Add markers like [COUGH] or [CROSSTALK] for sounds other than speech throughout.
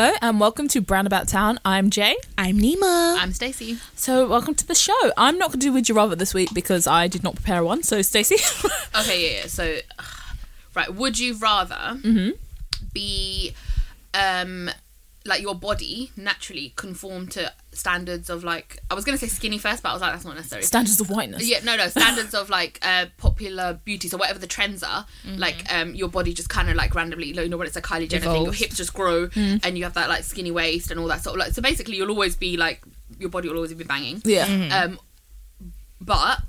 Hello and welcome to Brown About Town. I'm Jay. I'm Nima. I'm Stacey. So welcome to the show. I'm not going to do Would You Rather this week because I did not prepare one. So Stacey. [LAUGHS] Okay, yeah, yeah. So, [SIGHS] right, would you rather Mm-hmm. be, um, like your body naturally conform to standards of like I was gonna say skinny first, but I was like that's not necessary. Standards of whiteness. yeah, no, no, standards of like uh, popular beauty, so whatever the trends are, Mm-hmm. like um, your body just kind of like randomly, you know, when it's a Kylie Jenner thing, your hips just grow, Mm. and you have that like skinny waist and all that sort of like. So basically, you'll always be like your body will always be banging. Yeah. Um, but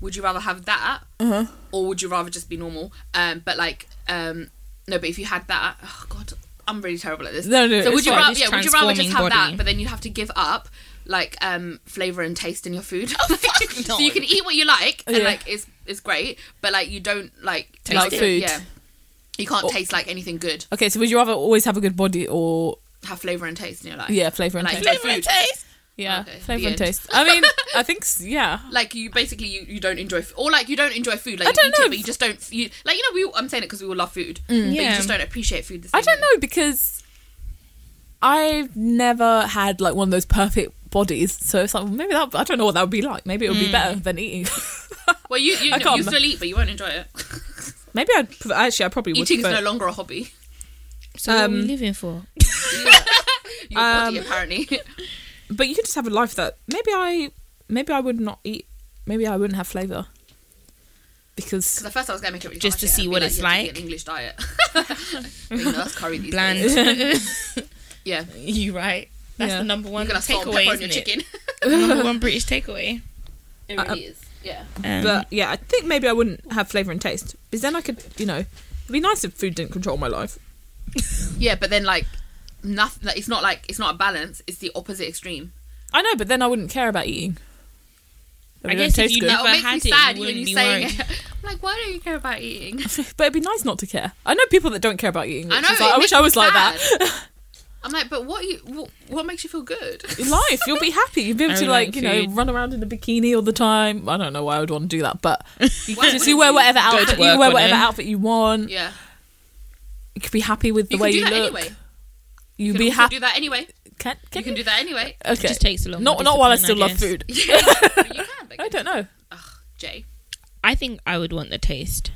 would you rather have that, Uh-huh. or would you rather just be normal? Um, but like, um, no, but if you had that, oh god, I'm really terrible at this. No, no, So it's would you fine. rather, yeah, would you rather just have transforming that, but then you have to give up like um flavor and taste in your food. [LAUGHS] no. [LAUGHS] so you can eat what you like, and Yeah. like it's it's great, but like you don't like Taste like it. food. Yeah, you can't Or- taste like anything good. Okay, so would you rather always have a good body or Have flavor and taste in your life. yeah, flavor and Like taste? flavor Flavor and and taste. Yeah, Okay, flavor the and taste. I mean, I think yeah. [LAUGHS] like you basically you, you don't enjoy f- or like you don't enjoy food like I you don't eat know it, but you just don't you like you know we all- I'm saying it because we all love food but you just don't appreciate food the same I don't way. know because I've never had like one of those perfect bodies, so it's like well, maybe that I don't know what that would be like. Maybe it would be better than eating. [LAUGHS] well you you, I can't you still eat but you won't enjoy it [LAUGHS] maybe I'd prefer- actually I probably would. eating is prefer- no longer a hobby So what are we Um, living for? your body Um, apparently but you could just have a life that maybe I maybe I would not eat. Maybe I wouldn't have flavor because the first I was going to make it really Just to see what like, it's you have to eat like. an English diet [LAUGHS] [LAUGHS] Being nurse curry these Bland. days. [LAUGHS] yeah you right. That's Yeah. the number one you're gonna salt takeaway, pepper on your it? chicken number one British takeaway. it Uh, really is yeah Um, but yeah, I think maybe I wouldn't have flavor and taste because then I could you know it'd be nice if food didn't control my life. yeah but then like nothing like, it's not like it's not a balance it's the opposite extreme I know, but then I wouldn't care about eating. I It guess if taste you good. never That'll make had me it, you sad when wouldn't you be saying worried. it. [LAUGHS] I'm like, why don't you care about eating? [LAUGHS] but it'd be nice not to care. I know people that don't care about eating. I know. like, I wish I me was like that. [LAUGHS] I'm like, but what you what, what makes you feel good? In life, you'll be happy. You'll be able to like like, you know, run around in a bikini all the time. I don't know why I would want to do that, but you can just you wear whatever outfit you wear whatever it. outfit you want. Yeah, You could be happy with the you way can do you that look. anyway. You'd can be also happy. do that anyway. Can, can You can do that anyway. Okay. It just takes a long. not not while I discipline, still love guess. food. [LAUGHS] But you can. I don't know. Ugh, Jay. I think I would want the taste,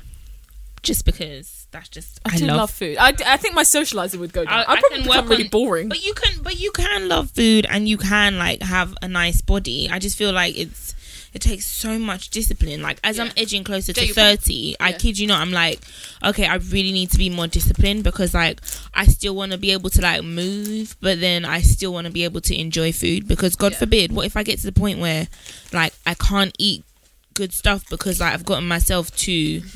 just because that's just I, I, do love. love, food. I, I think my socializing would go down. I- I, I probably can become work really on- boring. But you can, but you can love food and you can like have a nice body. I just feel like it's it takes so much discipline. Like as I'm edging closer Yeah, to thirty, I kid you not, I'm like, okay, I really need to be more disciplined because like I still want to be able to like move, but then I still want to be able to enjoy food because God Yeah. forbid, what if I get to the point where like I can't eat good stuff because like I've gotten myself to. [LAUGHS]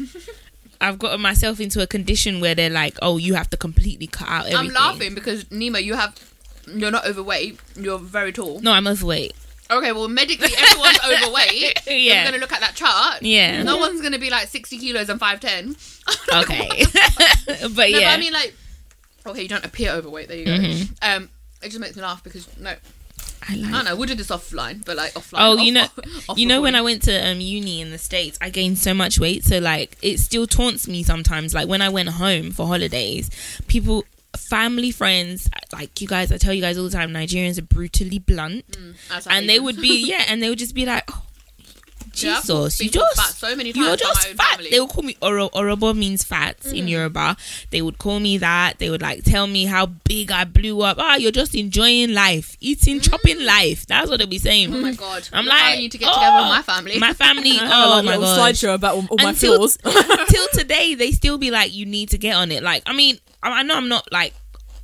I've gotten myself into a condition where they're like, "Oh, you have to completely cut out everything." I'm laughing because Nima, you have you're not overweight. You're very tall. No, I'm overweight. Okay, well medically everyone's [LAUGHS] overweight. Yeah. You're gonna look at that chart. Yeah. No one's gonna be like 60 kilos and 5'10. [LAUGHS] Okay. [LAUGHS] but No, yeah. but I mean like, okay, you don't appear overweight. There you go. Mhm. Um, it just makes me laugh because no, I like I don't know. We'll do this offline, but like offline. Oh, off- you know, off you know when I went to um, uni in the states, I gained so much weight. So like, it still taunts me sometimes. Like when I went home for holidays, people, family, friends, like you guys, I tell you guys all the time, Nigerians are brutally blunt, Mm, that's how I and they would be [LAUGHS] yeah, and they would just be like, oh, Jesus, you been fat just. so many times You're just fat. family. They would call me Oro, Orobo means fat in Mm. Yoruba. They would call me that. They would like tell me how big I blew up. Ah, you're just enjoying life, eating, chopping life. That's what they'll be saying. Oh my god! I'm Look like, how you need to get together with oh, my family. My family. [LAUGHS] Oh my god. slideshow about all, all my Until- flaws. [LAUGHS] Till [LAUGHS] today, they still be like, you need to get on it. Like, I mean, I, I know I'm not like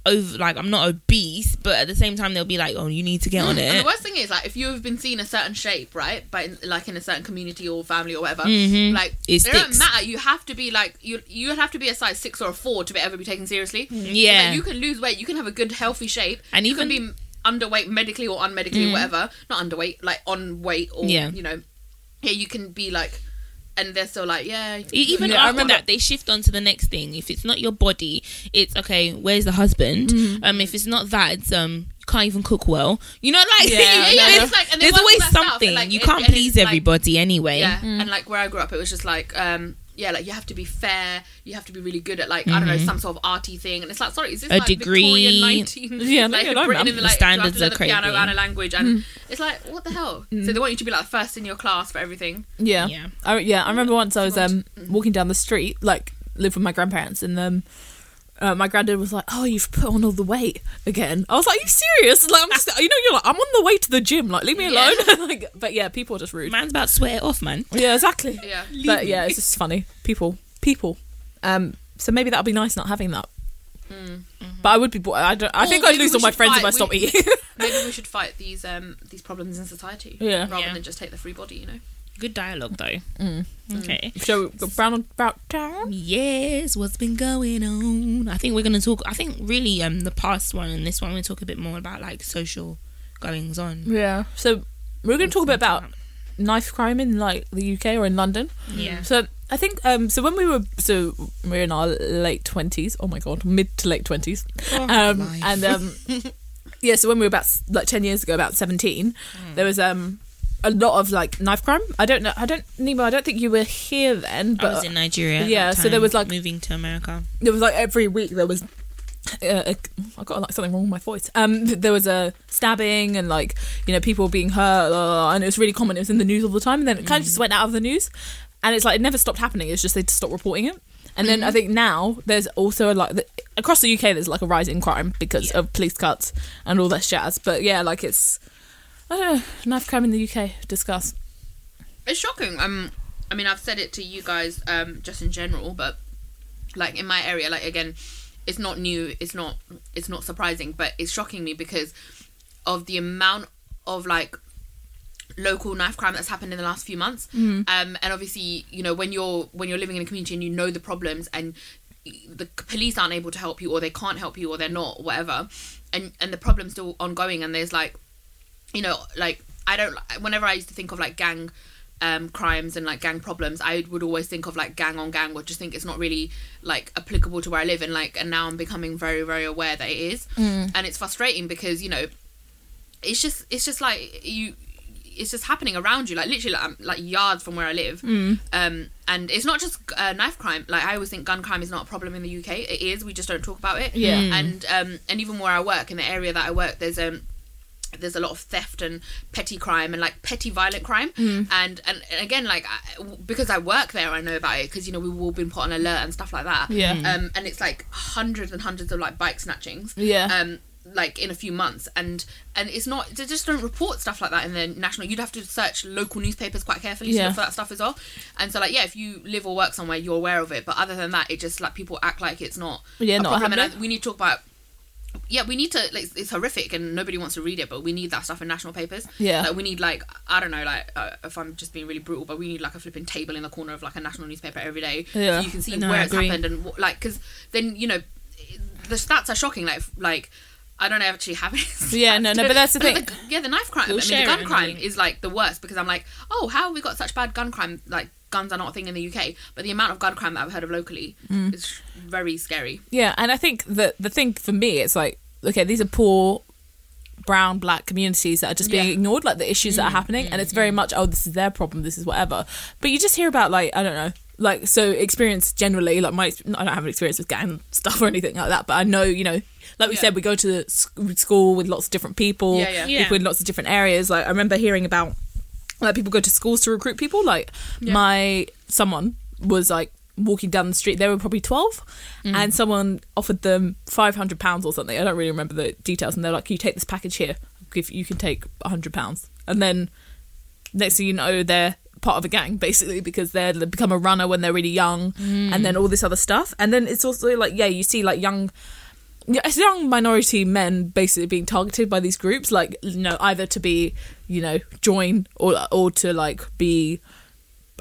over, like I'm not obese, but at the same time, they'll be like, oh, you need to get mm, on And the worst thing is, like, if you've been seen a certain shape, right, but in, like in a certain community or family or whatever, Mhm. like It it don't matter. You have to be like you. You have to be a size six or a four to be ever be taken seriously. Mm, yeah. Like, you can lose weight. You can have a good healthy shape, And you can even- be underweight medically or unmedically or whatever. Not underweight, like on weight or Yeah. you know, yeah. You can be like, and they're still like, yeah. Even Yeah, I after remember- that, they shift on to the next thing. If it's not your body, it's okay. Where's the husband? Mm-hmm. Um, if it's not that, it's um, you can't even cook well. You know, like Yeah, [LAUGHS] yeah, yeah, no. it's like, and there's always all that stuff, something. and, like, you it- can't and it's please like- everybody anyway. Yeah, and like where I grew up, it was just like um yeah, like you have to be fair. You have to be really good at like I don't know some sort of arty thing. And it's like, sorry, is this Mm-hmm. A like degree. Victorian nineteen? [LAUGHS] Yeah, like leave me alone, Britain man. in the The like standards are to learn the piano crazy. and a language, and it's like what the hell? So they want you to be like first in your class for everything. Yeah. Yeah. I, yeah. I remember once I was um walking down the street, like live with my grandparents, and um, uh, my granddad was like, "Oh, you've put on all the weight again." I was like, "Are you serious?" Like, I'm just, you know, you're like, I'm on the way to the gym. Like, leave me Yeah. alone. [LAUGHS] [LAUGHS] like, but yeah, people are just rude. Man's about to sweat it off, man. Yeah, exactly. Yeah. But yeah, it's just funny. People, people. Um, so maybe that'll be nice not having that. But I would be. bo- I don't. I Or think I'd lose all my should friends if I stop eating. [LAUGHS] Maybe we should fight these um these problems in society. Yeah. Rather Yeah. than just take the free body, you know. Good dialogue though. Mm. Okay. so brown about town. Yes, what's been going on? I think we're gonna talk. I think really, um, the past one and this one we talk a bit more about like social goings on. Yeah. So we're going to talk a bit about knife crime in like the UK or in London. Yeah. So I think um so when we were so we're in our late twenties. Oh my god, mid to late twenties. um life. and um [LAUGHS] yeah, so when we were about like ten years ago, about seventeen, there was um a lot of like knife crime. I don't know. I don't Nima. I don't think you were here then, I but was in Nigeria. yeah, so there was, like- moving to America. there was like every week there was uh, I got like something wrong with my voice. Um, there was a stabbing and like you know people being hurt, uh, and it was really common. It was in the news all the time, and then it kind of just went out of the news, and it's like it never stopped happening. It's just they stopped reporting it. And then I think now there's also like the, across the UK there's like a rise in crime because of police cuts and all that jazz. But yeah, like it's I don't know knife crime in the UK. Discuss. It's shocking. Um, I mean, I've said it to you guys, um, just in general, but like in my area, like again, it's not new. It's not. It's not surprising, but it's shocking me because of the amount of like local knife crime that's happened in the last few months. Um, and obviously, you know, when you're when you're living in a community and you know the problems and the police aren't able to help you or they can't help you or they're not whatever and and the problem's still ongoing and there's like you know like i don't whenever i used to think of like gang um crimes and like gang problems i would always think of like gang on gang or just think it's not really like applicable to where i live and like and now i'm becoming very very aware that it is. And it's frustrating because you know it's just it's just like you it's just happening around you like literally like, like yards from where i live. Um and it's not just uh, knife crime. Like i always think gun crime is not a problem in the uk it is. We just don't talk about it. Yeah. and um and even where i work in the area that i work there's um there's a lot of theft and petty crime and like petty violent crime and, and and again like I, because i work there i know about it because you know we've all been put on alert and stuff like that Yeah. um and it's like hundreds and hundreds of like bike snatchings Yeah. um like in a few months and and it's not they just don't report stuff like that in the national you'd have to search local newspapers quite carefully to Yeah. for that stuff as well and so like yeah if you live or work somewhere you're aware of it but other than that it just like people act like it's not Yeah, not problem happening. I, we need to talk about yeah we need to like it's horrific and nobody wants to read it but we need that stuff in national papers Yeah. like we need like i don't know like uh, if i'm just being really brutal but we need like a flipping table in the corner of like a national newspaper every day Yeah. so you can see No, where I it's happened and what, like because then you know the stats are shocking like like I don't know actually have it. [LAUGHS] Yeah, no, no, but that's the thing. yeah, the knife crime. We'll I mean, the gun crime is like the worst because I'm like, oh, how have we got such bad gun crime? Like guns are not a thing in the UK, but the amount of gun crime that I've heard of locally Mm. is very scary. Yeah, and I think that the thing for me, it's like, okay, these are poor brown, black communities that are just being Yeah. ignored, like the issues that are mm. happening, and it's mm, very mm. much, oh, this is their problem, this is whatever. But you just hear about, like, I don't know, like, so experience generally, like, my, I don't have an experience with gang stuff or anything like that, but I know, you know, like we Yeah. said, we go to sc- school with lots of different people, yeah. Yeah. people in lots of different areas. Like, I remember hearing about, like, people go to schools to recruit people. Like, Yeah. my, someone was like, walking down the street. They were probably 12 mm. and someone offered them 500 pounds or something. I don't really remember the details. And they're like you take this package here. If you can take 100 pounds. And then next thing you know they're part of a gang basically because they're they become a runner when they're really young mm. and then all this other stuff. And then it's also like yeah you see like young young minority men basically being targeted by these groups like you know either to be you know join or or to like be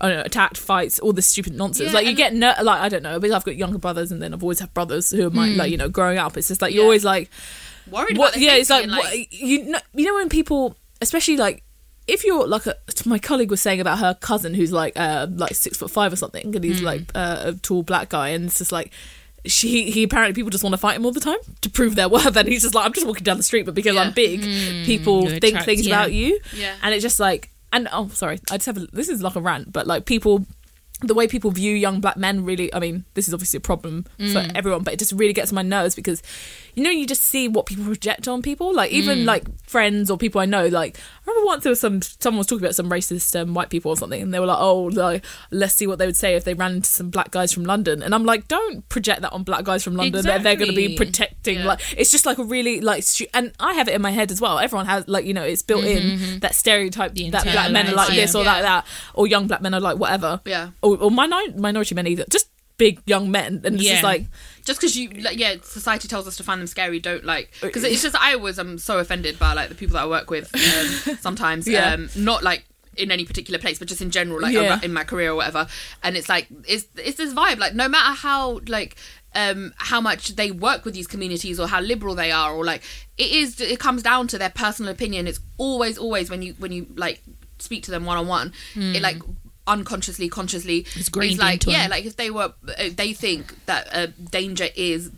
I don't know, attacked, fights, all this stupid nonsense. Yeah, like you get ner- like I don't know, because I've got younger brothers, and then I've always had brothers who are my like you know growing up. It's just like you're Yeah. always like, Worried what? about Yeah, it's like, what, you know, you know when people, especially like if you're like a, my colleague was saying about her cousin who's like uh like six foot five or something, and he's like uh, a tall black guy, and it's just like. She, he apparently people just want to fight him all the time to prove their worth, and he's just like I'm just walking down the street, but because Yeah. I'm big, hmm. people You think attract- things yeah. about you, Yeah. and it's just like and oh sorry i just have a, this is like a rant but like people the way people view young black men really i mean this is obviously a problem for Mm. everyone but it just really gets on my nerves because you know you just see what people project on people like even Mm. like friends or people i know like i remember once there was some someone was talking about some racist um, white people or something and they were like oh like let's see what they would say if they ran into some black guys from london and i'm like don't project that on black guys from london that they're going to be protecting Yeah. like it's just like a really like stu- and i have it in my head as well everyone has like you know it's built in that stereotype that black men are like yeah. this or Yeah. like that or young black men are like whatever Yeah. or, or minor- minority men either, just big young men, and it's Yeah. just like just because you like yeah society tells us to find them scary don't like because it's just i always am so offended by like the people that i work with um, [LAUGHS] sometimes Yeah. um not like in any particular place but just in general like Yeah. in my career or whatever and it's like it's it's this vibe like no matter how like um how much they work with these communities or how liberal they are or like it is it comes down to their personal opinion it's always always when you when you like speak to them one on one it like unconsciously consciously It's grained like yeah like if they were uh, they think that uh, danger is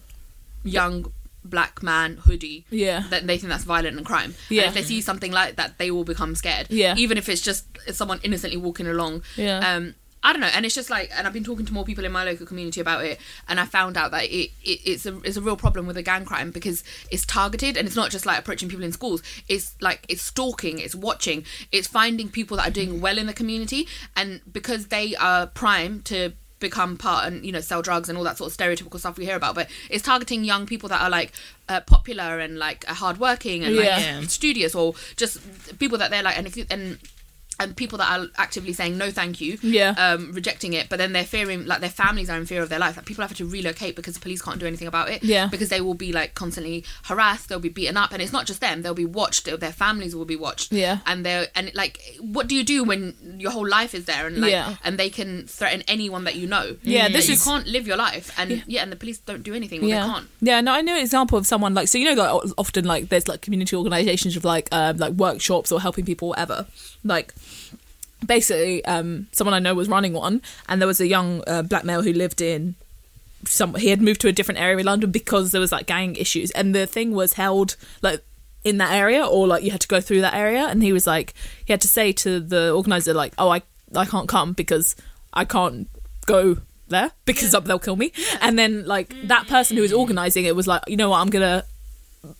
young black man hoodie Yeah. then they think that's violent and crime Yeah. and if they see something like that they will become scared Yeah. even if it's just someone innocently walking along Yeah. um I don't know, and it's just like, and I've been talking to more people in my local community about it, and I found out that it, it it's a it's a real problem with the gang crime because it's targeted, and it's not just like approaching people in schools. It's like it's stalking, it's watching, it's finding people that are doing well in the community, and because they are prime to become part and you know sell drugs and all that sort of stereotypical stuff we hear about but it's targeting young people that are like uh, popular and like hardworking and like Yeah. studious or just people that they're like and if you and and people that are actively saying no thank you Yeah. um rejecting it but then they're fearing like their families are in fear of their life like people have to relocate because the police can't do anything about it Yeah. because they will be like constantly harassed they'll be beaten up and it's not just them they'll be watched their families will be watched Yeah. and they're and like what do you do when your whole life is there and like Yeah. and they can threaten anyone that you know Yeah, That this you is- can't live your life and yeah. and the police don't do anything yeah, they can't yeah. No, I know an example of someone like so you know like often like there's like community organisations of like um like workshops or helping people whatever like. Basically, um, someone I know was running one, and there was a young uh, black male who lived in some. He had moved to a different area in London because there was like gang issues, and the thing was held like in that area, or like you had to go through that area. And he was like, he had to say to the organizer, like, "Oh, I I can't come because I can't go there because they'll kill me." And then like that person who was organizing it was like, "You know what? I'm gonna."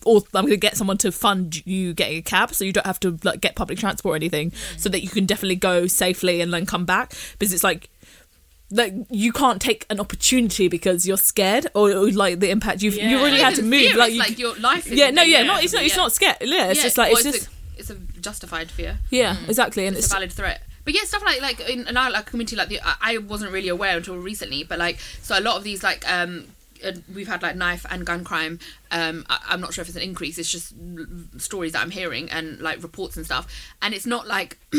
Or I'm gonna get someone to fund you getting a cab, so you don't have to like get public transport or anything, so that you can definitely go safely and then come back. Because it's like like you can't take an opportunity because you're scared or, or, like the impact you've you Yeah. already Not had to move fear, like you, like your life is yeah no yeah not it's not it's yeah. not scared yeah it's Yeah, just like it's just a, it's a justified fear yeah exactly and it's, it's, a valid threat. But yeah, stuff like like in, in our like community, like the, I, wasn't really aware until recently. But like, so a lot of these like um, we've had like knife and gun crime. Um, I, I'm not sure if it's an increase. It's just stories that I'm hearing and like reports and stuff. And it's not like. [CLEARS THROAT]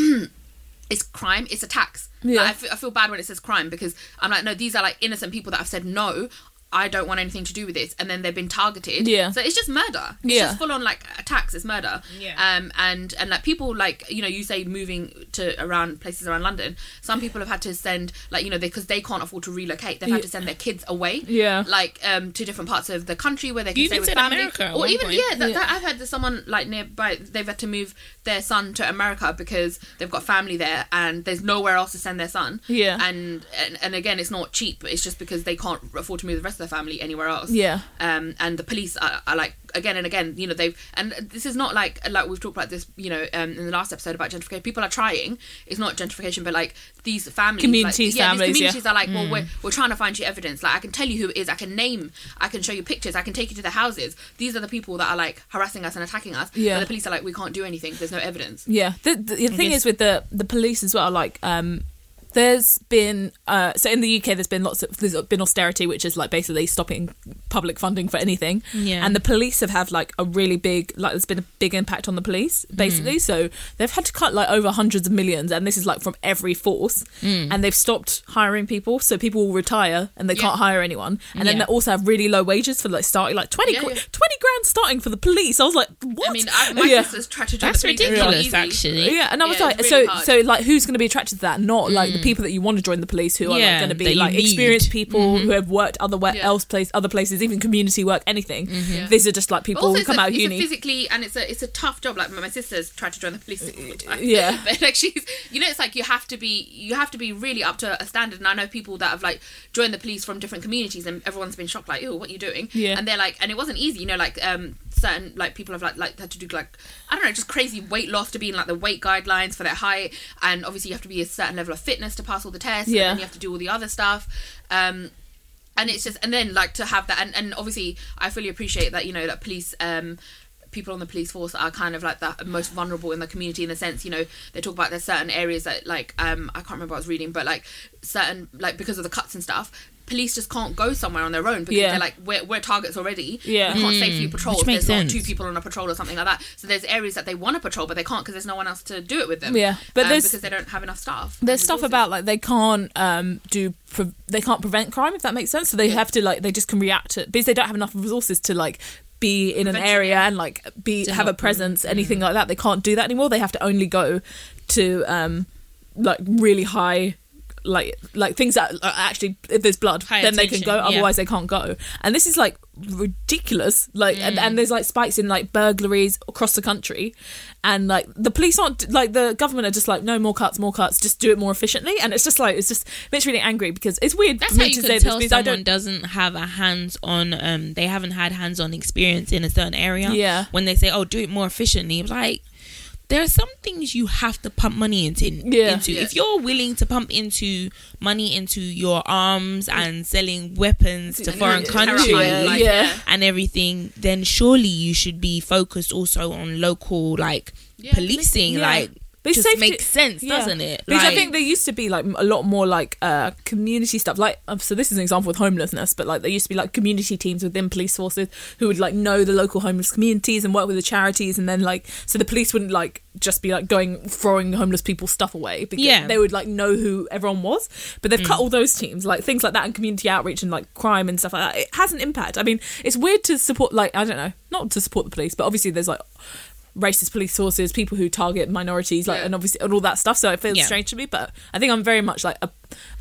It's crime. It's attacks. Yeah. Like, I, I feel bad when it says crime because I'm like, no, these are like innocent people that have said no. I don't want anything to do with this, and then they've been targeted. Yeah. So it's just murder. It's Yeah. just full on like attacks. It's murder. Yeah. Um. And and like people like you know you say moving to around places around London. Some people have had to send like you know because they, can't afford to relocate. They've had to send their kids away. Yeah. Like um to different parts of the country where they can You stay with said family. America or even point. yeah, that, Yeah. that I've heard that someone like nearby they've had to move their son to America because they've got family there and there's nowhere else to send their son. Yeah. And and, and again, it's not cheap. It's just because they can't afford to move the rest of their family anywhere else. Yeah. Um, and the police are, are like again and again. You know they've and this is not like like we've talked about this. You know, um, in the last episode about gentrification, people are trying. It's not gentrification, but like these families, Communities, like, yeah, families, These yeah. communities are like, well, we're we're trying to find you evidence. Like I can tell you who it is. I can name. I can show you pictures. I can take you to the houses. These are the people that are like harassing us and attacking us. Yeah. But the police are like, we can't do anything. There's no evidence. Yeah, the, the, the thing is with the the police as well. Like, um, there's been uh, so in the UK, there's been lots of there's been austerity, which is like basically stopping public funding for anything. Yeah. and the police have had like a really big like there's been a big impact on the police mm. basically. So they've had to cut like over hundreds of millions, and this is like from every force, mm. and they've stopped hiring people. So people will retire and they Yeah. can't hire anyone, and then they also have really low wages for like starting like 20, Yeah, yeah. 20 grand starting for the police. I was like, what? I mean, I, my Yeah. sister's tried to That's the police. It's not ridiculous, actually. Yeah, and I was Yeah, like, it's so hard. so like, who's going to be attracted to that? Not like the mm. People that you want to join the police who are like, going to be like need. experienced people who have worked other wa- Yeah. else place other places, even community work, anything. Yeah. These are just like people who come a, out of it's a uni. physically and it's a it's a tough job. Like my sister's tried to join the police. all the time. Yeah. [LAUGHS] but like she's you know it's like you have to be you have to be really up to a standard. And I know people that have like joined the police from different communities, and everyone's been shocked like, "Oh, what are you doing?" Yeah. and they're like, and it wasn't easy. You know, like um certain like people have like like had to do like I don't know just crazy weight loss to be in like the weight guidelines for their height, and obviously you have to be a certain level of fitness to pass all the tests. Yeah. and then you have to do all the other stuff. Um, and it's just and then like to have that and, and obviously i fully appreciate that you know that police um people on the police force are kind of like the most vulnerable in the community in the sense you know they talk about there's certain areas that like um i can't remember what i was reading but like certain like because of the cuts and stuff police just can't go somewhere on their own because Yeah. they're like we're, we're targets already Yeah. we can't safely patrol which if makes there's not two people on a patrol or something like that so there's areas that they want to patrol but they can't because there's no one else to do it with them Yeah, but um, there's- because they don't have enough staff There's stuff about like they can't um do pre- they can't prevent crime if that makes sense. So they Yeah. have to like they just can react to because they don't have enough resources to like be in an Prevent- area and like be To have a help them. presence anything like that. They can't do that anymore. They have to only go to um like really high like like things that are actually if there's blood High then they can go attention, yeah. otherwise they can't go and this is like ridiculous like and, and there's like spikes in like burglaries across the country and like the police aren't like the government are just like no more cuts more cuts just do it more efficiently and it's just like it's just it makes me really angry because it's weird That's for how you to can say this tell I someone don't doesn't have a hands-on. Um, they haven't had hands-on experience in a certain area. Yeah. When they say, "Oh, do it more efficiently," it's like there are some things you have to pump money into. Yeah. into. Yeah. If you're willing to pump into money into your arms and selling weapons to And foreign countries Yeah, like, yeah. and everything, then surely you should be focused also on local like Yeah, policing. Yeah. Like, But just safety- makes sense, Yeah. doesn't it? Because I think there used to be like a lot more like uh, community stuff. Like um, so, this is an example with homelessness, but like there used to be like community teams within police forces who would like know the local homeless communities and work with the charities, and then like so the police wouldn't like just be like going throwing homeless people stuff away because Yeah. Mm. they would like know who everyone was. But they've cut all those teams, like things like that, and community outreach and like crime and stuff like that. It has an impact. I mean, it's weird to support like I don't know, not to support the police, but obviously there's like racist police forces, people who target minorities, like Yeah. and obviously and all that stuff. So it feels Yeah. strange to me, but I think I'm very much like a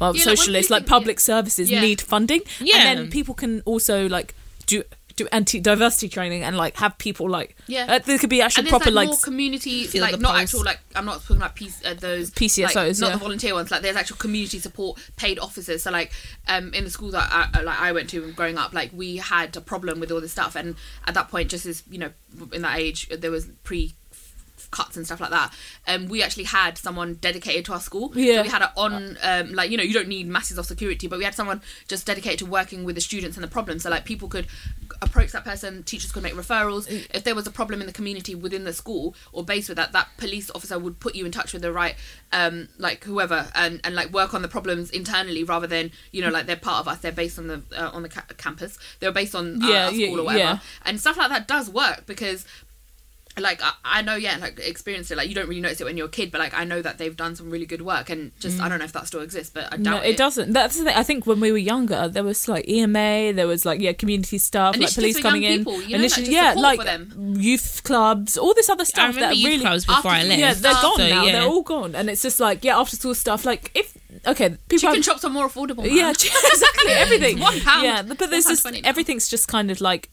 well, Yeah, socialist. people- Like public services Yeah. need funding, Yeah. and then people can also like do do anti diversity training and like have people like Yeah. uh, there could be actual and proper like, like more community like not pulse. actual like i'm not talking about piece, uh, those PCSOs, like, not yeah. the volunteer ones like there's actual community support paid officers so like um in the school that I, uh, like i went to growing up like we had a problem with all this stuff and at that point just as you know in that age there was pre cuts and stuff like that um we actually had someone dedicated to our school. Yeah. so we had it on um like you know you don't need masses of security but we had someone just dedicated to working with the students and the problems. So like people could approach that person teachers could make referrals. If there was a problem in the community within the school or based with that that police officer would put you in touch with the right um like whoever and and like work on the problems internally rather than you know like they're part of us they're based on the uh, on the ca- campus. They're based on uh, Yeah, our yeah, school or whatever. yeah. and stuff like that does work because like I, I know yeah like experienced it like you don't really notice it when you're a kid but like i know that they've done some really good work and just i mm. don't know if that still exists but i doubt no, it doesn't. That's the thing. I think when we were younger, there was like EMA, there was like yeah, community stuff, like police coming young in, people, you know, like, yeah, like them. youth clubs, all this other stuff remember that youth really clubs before I left. yeah, they're gone So, now. yeah. They're all gone, and it's just like yeah, after school stuff. Like if okay, people chicken have, shops are more affordable man. yeah, [LAUGHS] exactly [LAUGHS] everything. One pound. Yeah, but there's just everything's just kind of like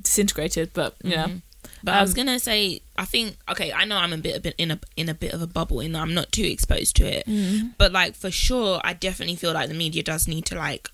disintegrated. But yeah, mm-hmm. But I was Um, gonna say, I think okay, I know I'm a bit, a bit in a in a bit of a bubble, in that I'm not too exposed to it. Mm. But like for sure, I definitely feel like the media does need to like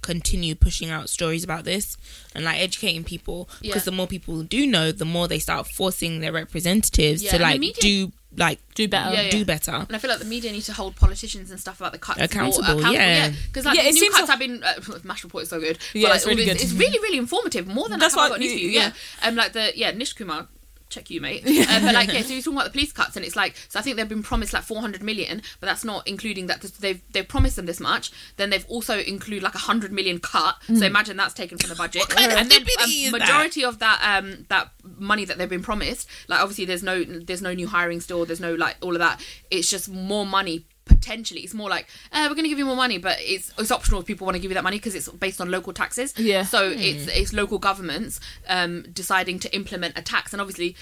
continue pushing out stories about this and like educating people because Yeah. the more people do know, the more they start forcing their representatives Yeah, to like media- do like do better. Yeah, yeah. do better. And I feel like the media need to hold politicians and stuff about the cuts Accountable, more yeah. Because like Yeah, the new cuts like- have been. Uh, [LAUGHS] Mash report is so good. But, Yeah, like, it's really this- good. It's really, really informative. More than That's That's I why- got news for you. yeah. Yeah. Um, like the yeah Nish Kumar. Check you, mate. [LAUGHS] Uh, but like, yeah, so you're talking about the police cuts, and it's like, so I think they've been promised like 400 million, but that's not including that they've they've promised them this much. Then they've also include like a hundred million cut. So imagine that's taken from the budget, Mm. kind of and then a that? majority of that um that money that they've been promised, like obviously there's no there's no new hiring still, there's no like all of that. It's just more money potentially. It's more like uh, we're going to give you more money, but it's it's optional if people want to give you that money because it's based on local taxes. Yeah. So it's it's local governments um deciding to implement a tax, and obviously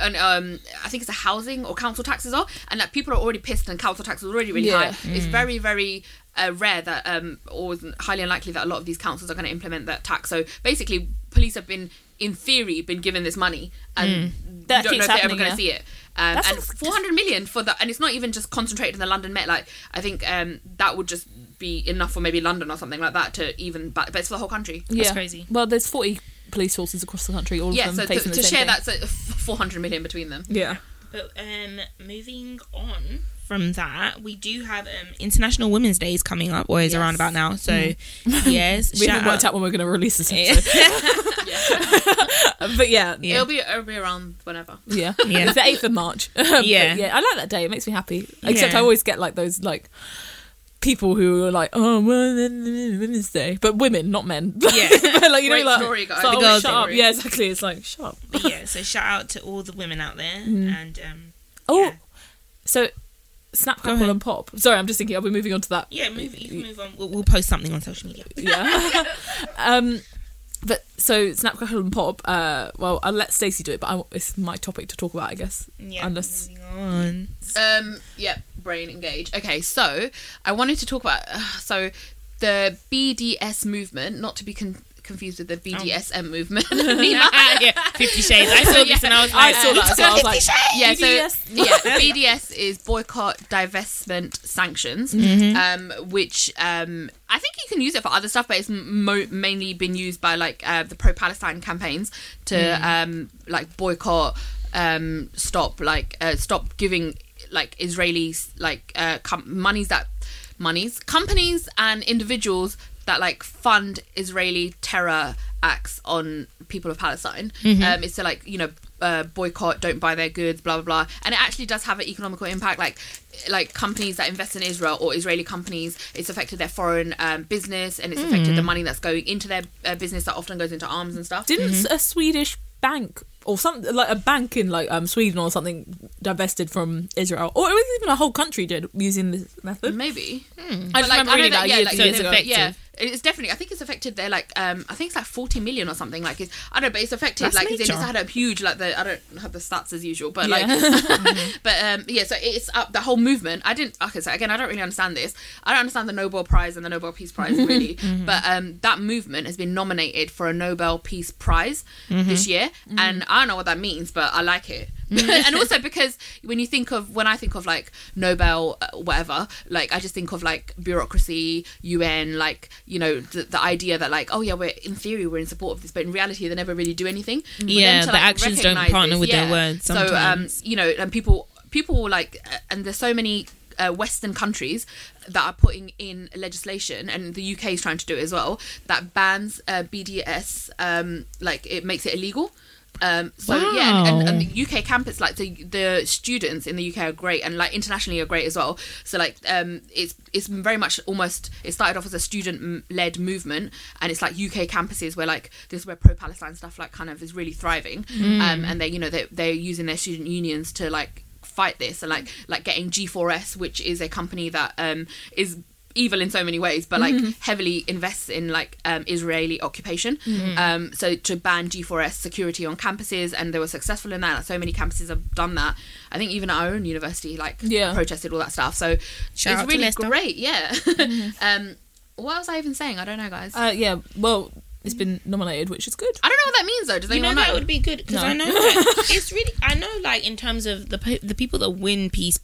and um, I think it's a housing or council taxes are, and that people are already pissed, and council tax is already really Yeah. high. It's very, very uh, rare that, um, or highly unlikely that a lot of these councils are going to implement that tax. So basically, police have been, in theory, been given this money, and That you don't know if they're ever happening, going yeah. to see it. Um, That's and just- 400 million for the, and it's not even just concentrated in the London Met. Like I think um, that would just be enough for maybe London or something like that to even, but, but it's for the whole country. yeah. crazy. Well, there's 40 police forces across the country, all Yeah, of them to, facing to the same share thing. that, so [LAUGHS] 400 million between them. Yeah. But um, moving on from that, we do have um, International Women's Day is coming up, or is Yes. around about now. So [LAUGHS] yes, We haven't worked out. out when we're going to release this episode. [LAUGHS] [LAUGHS] but yeah. Yeah. It'll be it'll be around whenever. Yeah. Yeah. It's the 8th of March. But Yeah. yeah. I like that day. It makes me happy. Except Yeah. I always get like those like people who are like, oh, Women's Day. But women, not men. Yeah. but like, you Great know, like, story, guys. it's like, The oh, shut up. Yeah, exactly. It's like, shut up. But yeah, so shout out to all the women out there, and um, Oh, Yeah. so Snap, Go Crackle, and Pop. Sorry, I'm just thinking, are we moving on to that? yeah, move, you can move on. We'll, we'll post something on social media. [LAUGHS] Yeah. [LAUGHS] um, but so Snap, Crackle, and Pop, uh, well, I'll let Stacey do it, but I, it's my topic to talk about, I guess. Yeah, Unless. moving on. Um, yep, brain engage. Okay, so I wanted to talk about uh, [SIGHS] so the BDS movement, not to be con- confused with the BDSM movement. [LAUGHS] [LAUGHS] Yeah, [LAUGHS] Fifty Shades. I saw this and I was like, I like, saw that as well. I was like, yeah, so BDS. yeah, BDS is boycott, divestment, sanctions, um, which um, I think you can use it for other stuff, but it's mo- mainly been used by like uh, the pro-Palestine campaigns to um, like boycott, um, stop like uh, stop giving like Israelis like uh, com- monies that monies companies and individuals that like fund Israeli terror acts on people of Palestine. Um, it's to like you know uh, boycott, don't buy their goods, blah blah blah, and it actually does have an economical impact. Like like companies that invest in Israel or Israeli companies, it's affected their foreign um, business and it's affected the money that's going into their uh, business that often goes into arms and stuff. Didn't a Swedish bank or something like a bank in like um Sweden or something divested from Israel, or it was even a whole country did using this method? Maybe. I just like, remember I reading that, that yeah, years, like, years ago. yeah, it's definitely. I think it's affected their like. Um, I think it's like forty million or something. Like, it's, I don't know, but it's affected. That's like, it's, it's had a huge like the. I don't have the stats as usual, but Yeah. like, [LAUGHS] but um, yeah. So it's up the whole movement. I didn't. Okay, so again, I don't really understand this. I don't understand the Nobel Prize and the Nobel Peace Prize really, but um, that movement has been nominated for a Nobel Peace Prize this year, and I don't know what that means, but I like it. [LAUGHS] and also because when you think of when I think of like Nobel uh, whatever, like I just think of like bureaucracy, UN, like you know the, the idea that like oh yeah we're in theory we're in support of this, but in reality they never really do anything. Yeah, the actions don't partner with their words So um, you know, and people people like, uh, and there's so many. Uh, Western countries that are putting in legislation, and the UK is trying to do it as well, that bans uh, BDS, um, like it makes it illegal. Um, so yeah, and, and, the UK campus, like the the students in the UK are great, and like internationally are great as well. So like, um, it's it's very much almost it started off as a student led movement, and it's like UK campuses where like this is where pro Palestine stuff like kind of is really thriving, um, and they you know they they're using their student unions to like fight this, and like like getting G4S, which is a company that um is evil in so many ways, but like heavily invests in like um, Israeli occupation. Um, so to ban G4S security on campuses, and they were successful in that. Like, So many campuses have done that. I think even our own university like Yeah. protested all that stuff. So Shout it's really great. Yeah. [LAUGHS] um, what was I even saying? I don't know, guys. Uh, yeah, well, it's been nominated, which is good. I don't know what that means though. Does You know anyone that know? would be good because No. I know that [LAUGHS] it's really I know like in terms of the the people that win peace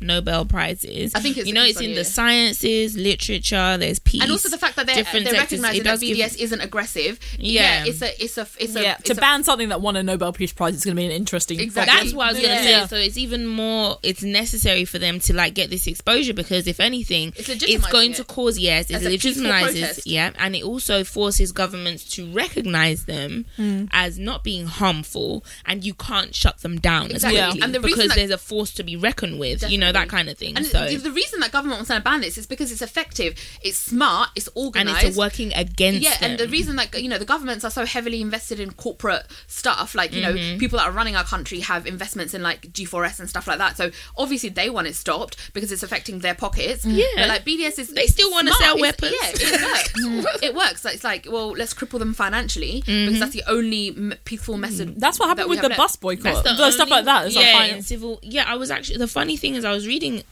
Nobel prizes. I think it's you know the it's in the sciences, literature. There's peace, and also the fact that they're, they're recognizing that does give- BDS isn't aggressive. Yeah. it's a it's a it's a it's to a- ban something that won a Nobel Peace Prize is going to be an interesting. Exactly. That's what I was gonna Yeah. say. So it's even more. It's necessary for them to like get this exposure because if anything, It's it's, going it. to cause yes, it As a peaceful legitimizes yeah, and it also forces governments to recognize them Hmm. as not being harmful, and you can't shut them down as Exactly. quickly And the reason because that- there's a force to be reckoned with. You know, know that kind of thing. And so the- the reason that government wants to ban this is because it's effective, it's smart, it's organised, and it's working against yeah, and the reason that you know the governments are so heavily invested in corporate stuff, like you Mm-hmm. know people that are running our country have investments in like G4S and stuff like that. So obviously they want it stopped because it's affecting their pockets. Yeah. but like BDS is They still wanna sell It's- weapons. Yeah, it works. [LAUGHS] [LAUGHS] it works. It's like well, let's cripple them financially Mm-hmm. because that's the only peaceful method. That's what happened we with the left. bus boycott. That's The stuff only- like that. It's yeah, like in fine. civil. Yeah, I was actually the funny thing is I was reading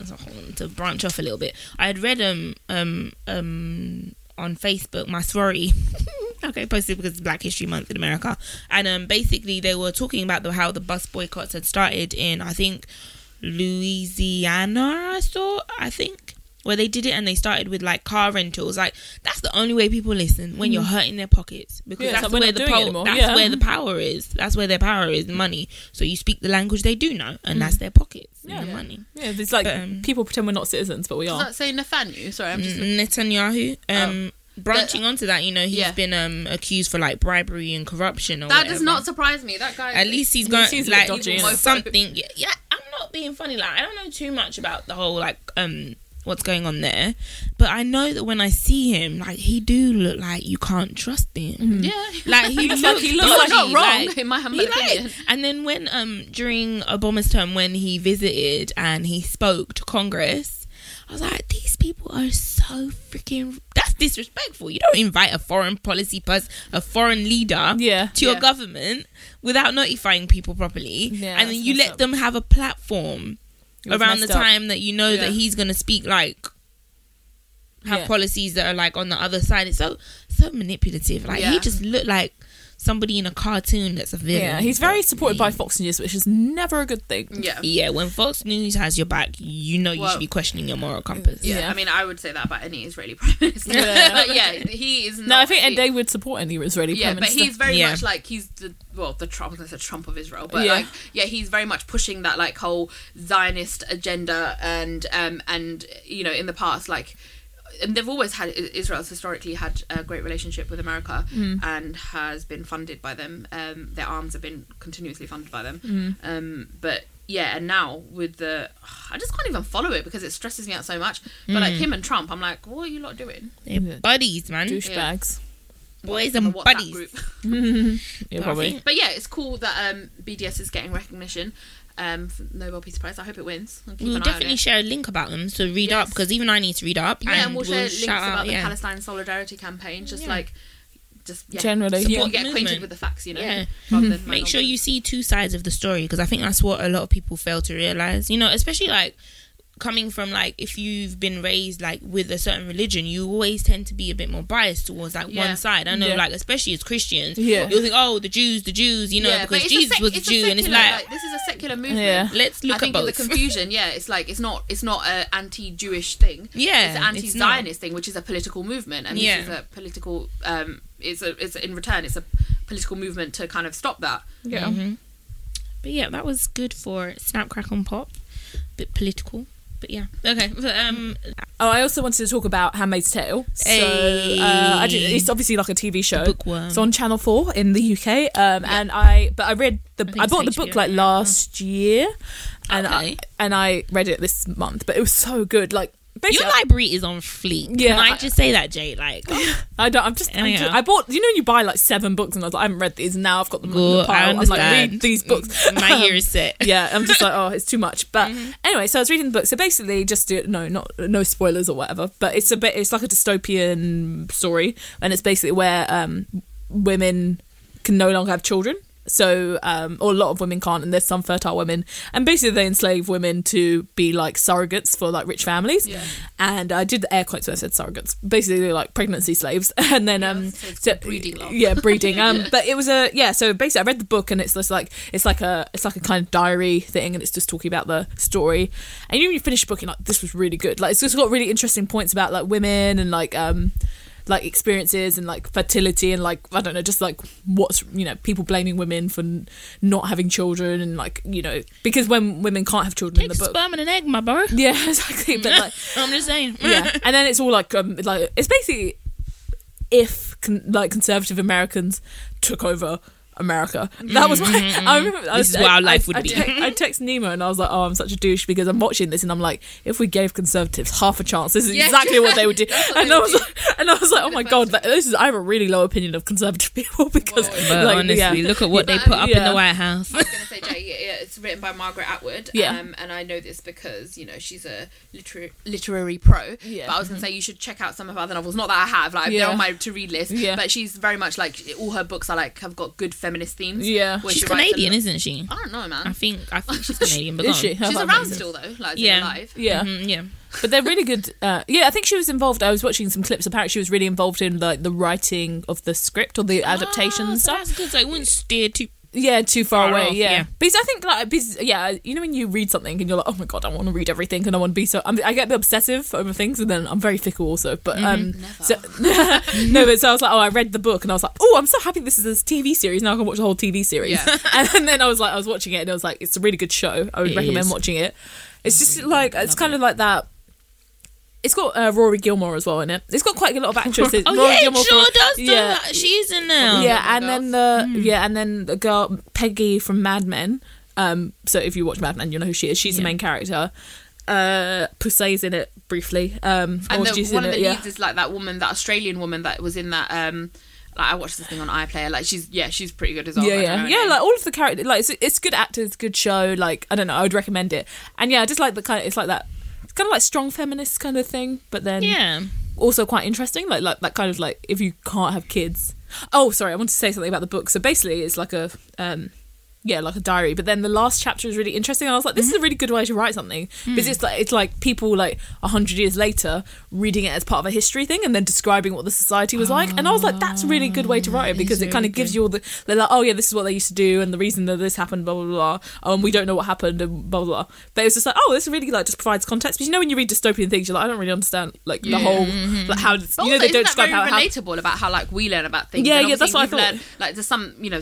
to branch off a little bit. I had read um um um on Facebook my sorority. [LAUGHS] okay, posted because it's Black History Month in America, and um basically they were talking about the how the bus boycotts had started in I think Louisiana. I saw I think. Where they did it and they started with like car rentals, like that's the only way people listen when you're hurting their pockets because Mm. Yeah, that's like where the power, that's Yeah. where the power is. That's where their power is, the money. So you speak the language they do know, and that's their pockets Mm. Yeah. and the money. Yeah, it's like Um, people pretend we're not citizens, but we Does are. that say Nathaniel? Sorry, I'm just. Netanyahu. Um, branching onto that, you know, he's Yeah. been um accused for like bribery and corruption. Or That whatever. does not surprise me. That guy. At least he's going seems a bit like dodgy, something. Yeah, yeah, I'm not being funny. Like I don't know too much about the whole like um what's going on there, but I know that when I see him, like he do look like you can't trust him. Yeah. [LAUGHS] Like he looks looks, like- he looks like- not wrong, like- in my humble he like- and then when um during Obama's term when he visited and he spoke to Congress, I was like, these people are so freaking that's disrespectful. You don't invite a foreign policy person, a foreign leader, Yeah. to your Yeah. government without notifying people properly, Yeah, and then you let up. them have a platform It was around the up. time that you know that he's gonna speak like have Yeah. policies that are like on the other side. It's so so manipulative. Like he just looked like somebody in a cartoon that's a villain. Yeah, he's very But supported by Fox News, which is never a good thing. Yeah. Yeah, when Fox News has your back, you know you Well- should be questioning your moral compass. Yeah, Yeah. I mean, I would say that about any Israeli [LAUGHS] prime minister. Yeah. but [LAUGHS] yeah, he is. Not, No, I think he- they would support any Israeli Yeah, prime but he's very Yeah. much like he's the well, the Trump. I was gonna Trump of Israel, but Yeah. like yeah, he's very much pushing that like whole Zionist agenda, and um and you know in the past like. And they've always had Israel's historically had a great relationship with America Mm. and has been funded by them. Um, their arms have been continuously funded by them. Mm. Um, but yeah, and now with the, I just can't even follow it because it stresses me out so much. But like him and Trump, I'm like, what are you lot doing? They're buddies, man. douchebags. Boys and buddies. group. [LAUGHS] Yeah, probably. But yeah, it's cool that um, BDS is getting recognition um, for Nobel Peace Prize. I hope it wins. We'll an eye on definitely share a link about them, so read up because even I need to read up. Yeah, and we'll, share links shout about out, the yeah. Palestine Solidarity Campaign. Just Yeah. like, just yeah, Generally. support Support and get acquainted movement. with the facts. You know, Yeah. rather than Make sure you see two sides of the story because I think that's what a lot of people fail to realize. You know, especially like coming from like if you've been raised like with a certain religion, you always tend to be a bit more biased towards like Yeah. one side. I know, Yeah. like especially as Christians, Yeah. you'll think, oh, the Jews, the Jews, you know, Yeah, because Jesus sec- was a a Jew, and it's secular, like, this is a secular movement. Yeah. let's look I think at in the confusion, yeah, it's like it's not it's not a anti-Jewish thing. Yeah, it's an anti-Zionist thing, which is a political movement, and this is a political. Um, it's a it's in return, it's a political movement to kind of stop that. Yeah. Mhm. But yeah, that was good for Snap Crackle and Pop. Bit political, but yeah. Okay. but, Um. Oh, I also wanted to talk about Handmaid's Tale. So uh, I did, it's obviously like a TV show. Bookworm. It's on Channel Four in the UK. Um, and I but I read the think I, bought the book like yeah. last year, and I and I read it this month. But it was so good. Like Your library is on fleek. Yeah, Can I I- just say that, Jay? Like, [LAUGHS] I don't. I'm just. I'm just- I bought. You know, you buy like seven books, and I was like, I haven't read these. And now I've got them in Good, the pile. I I'm like, read these books. my ear is set. [LAUGHS] yeah, I'm just like, oh, it's too much. But Mm-hmm. anyway, so I was reading the book. So basically, just do no, not no spoilers or whatever. But it's a bit, it's like a dystopian story, and it's basically where um, women can no longer have children. So, um, or a lot of women can't, and there's some fertile women, and basically they enslave women to be like surrogates for like rich families. Yeah. And I did the air quotes when I said surrogates, basically they're like pregnancy slaves. [LAUGHS] And then um, so so- breeding love. yeah, breeding. [LAUGHS] Um, but it was a yeah. So basically, I read the book, and it's just like it's like a it's like a kind of diary thing, and it's just talking about the story. And you, when you finish the book, you're like, this was really good. Like it's just got really interesting points about like women and like um like experiences and like fertility and like I don't know, just like what's you know people blaming women for n- not having children and like you know because when women can't have children in the book. sperm and an egg, my bro. [LAUGHS] Yeah, exactly. But like [LAUGHS] I'm just saying. [LAUGHS] yeah, and then it's all like um like it's basically if con- like conservative Americans took over America. That was mm-hmm, my. I mm-hmm. remember. I This was, is what our life I, would I be. te- I mm-hmm. text Nima and I was like, "Oh, I'm such a douche because I'm watching this and I'm like, if we gave conservatives half a chance, this is Yeah. exactly what they would do." [LAUGHS] And I was do. like, and I was like, "Oh my god, that, this is." I have a really low opinion of conservative [LAUGHS] people because, But like, honestly, yeah. look at what they put up in the White House. I was going to say, Jay, yeah, yeah, it's written by Margaret Atwood. Yeah. Um, and I know this because, you know, she's a literary, literary pro. Yeah. But I was going to say, you should check out some of her other novels. Not that I have, like, Yeah. they're on my to read list. Yeah. But she's very much like, all her books are like, have got good feminist themes. Yeah. where She's she Canadian, lot- isn't she? I don't know, man. I think I think she's [LAUGHS] Canadian, but Is she? How She's about around amazing? still, though. Like, Yeah. yeah. alive. Yeah. Mhm, yeah. but they're really good. Uh, yeah, I think she was involved. I was watching some clips. Apparently, she was really involved in like the writing of the script or the adaptation Ah, stuff. That's good. So it wouldn't steer too. Yeah, too far, Far away. off, yeah. yeah. because I think like because, yeah, you know when you read something and you're like, oh my god, I want to read everything and I want to be so. I'm, I get a bit obsessive over things and then I'm very fickle also. But um, Never. so, [LAUGHS] no, but so I was like, oh, I read the book and I was like, oh, I'm so happy this is a TV series. Now I can watch the whole TV series. Yeah. [LAUGHS] and then I was like, I was watching it and I was like, it's a really good show. I would It recommend is. watching it. It's just like it's kind it. of like that. It's got uh, Rory Gilmore as well in it. It's got quite a lot of actresses. [LAUGHS] Oh Rory yeah, it Gilmore sure from- does. Yeah, Yeah, she's in there. yeah, Gilmore and then the yeah, and then the girl Peggy from Mad Men. Um, so if you watch Mad Men, you know who she is. She's the main character. Uh, Poussey's in it briefly. Um, And or the, one in of it, the yeah. leads is like that woman, that Australian woman that was in that. um like I watched this thing on iPlayer. Like she's yeah, she's pretty good as well. yeah, yeah, yeah. Like all of the characters, like it's, it's good actors, good show. Like I don't know, I would recommend it. And yeah, I just like the kind. Of, it's like that. Kind of like strong feminist kind of thing, but then Yeah. also quite interesting. Like like that kind of like if you can't have kids. Oh, sorry, I want to say something about the book. So basically, it's like a um, yeah, like a diary. But then the last chapter is really interesting. And I was like, this is a mm-hmm. really good way to write something because mm. it's like it's like people like a hundred years later reading it as part of a history thing and then describing what the society was like. And I was like, that's a really good way to write it ah, because it kind of gives you all the they're like, oh yeah, this is what they used to do and the reason that this happened, blah blah blah. Oh, and we don't know what happened and blah blah. blah. But it's just like, oh, this really like just provides context. Because you know when you read dystopian things, you're like, I don't really understand like the whole mm-hmm. like how But you know they don't describe very how, how relatable about how like we learn about things. Yeah, yeah, that's what I thought. Learned, like there's some, you know,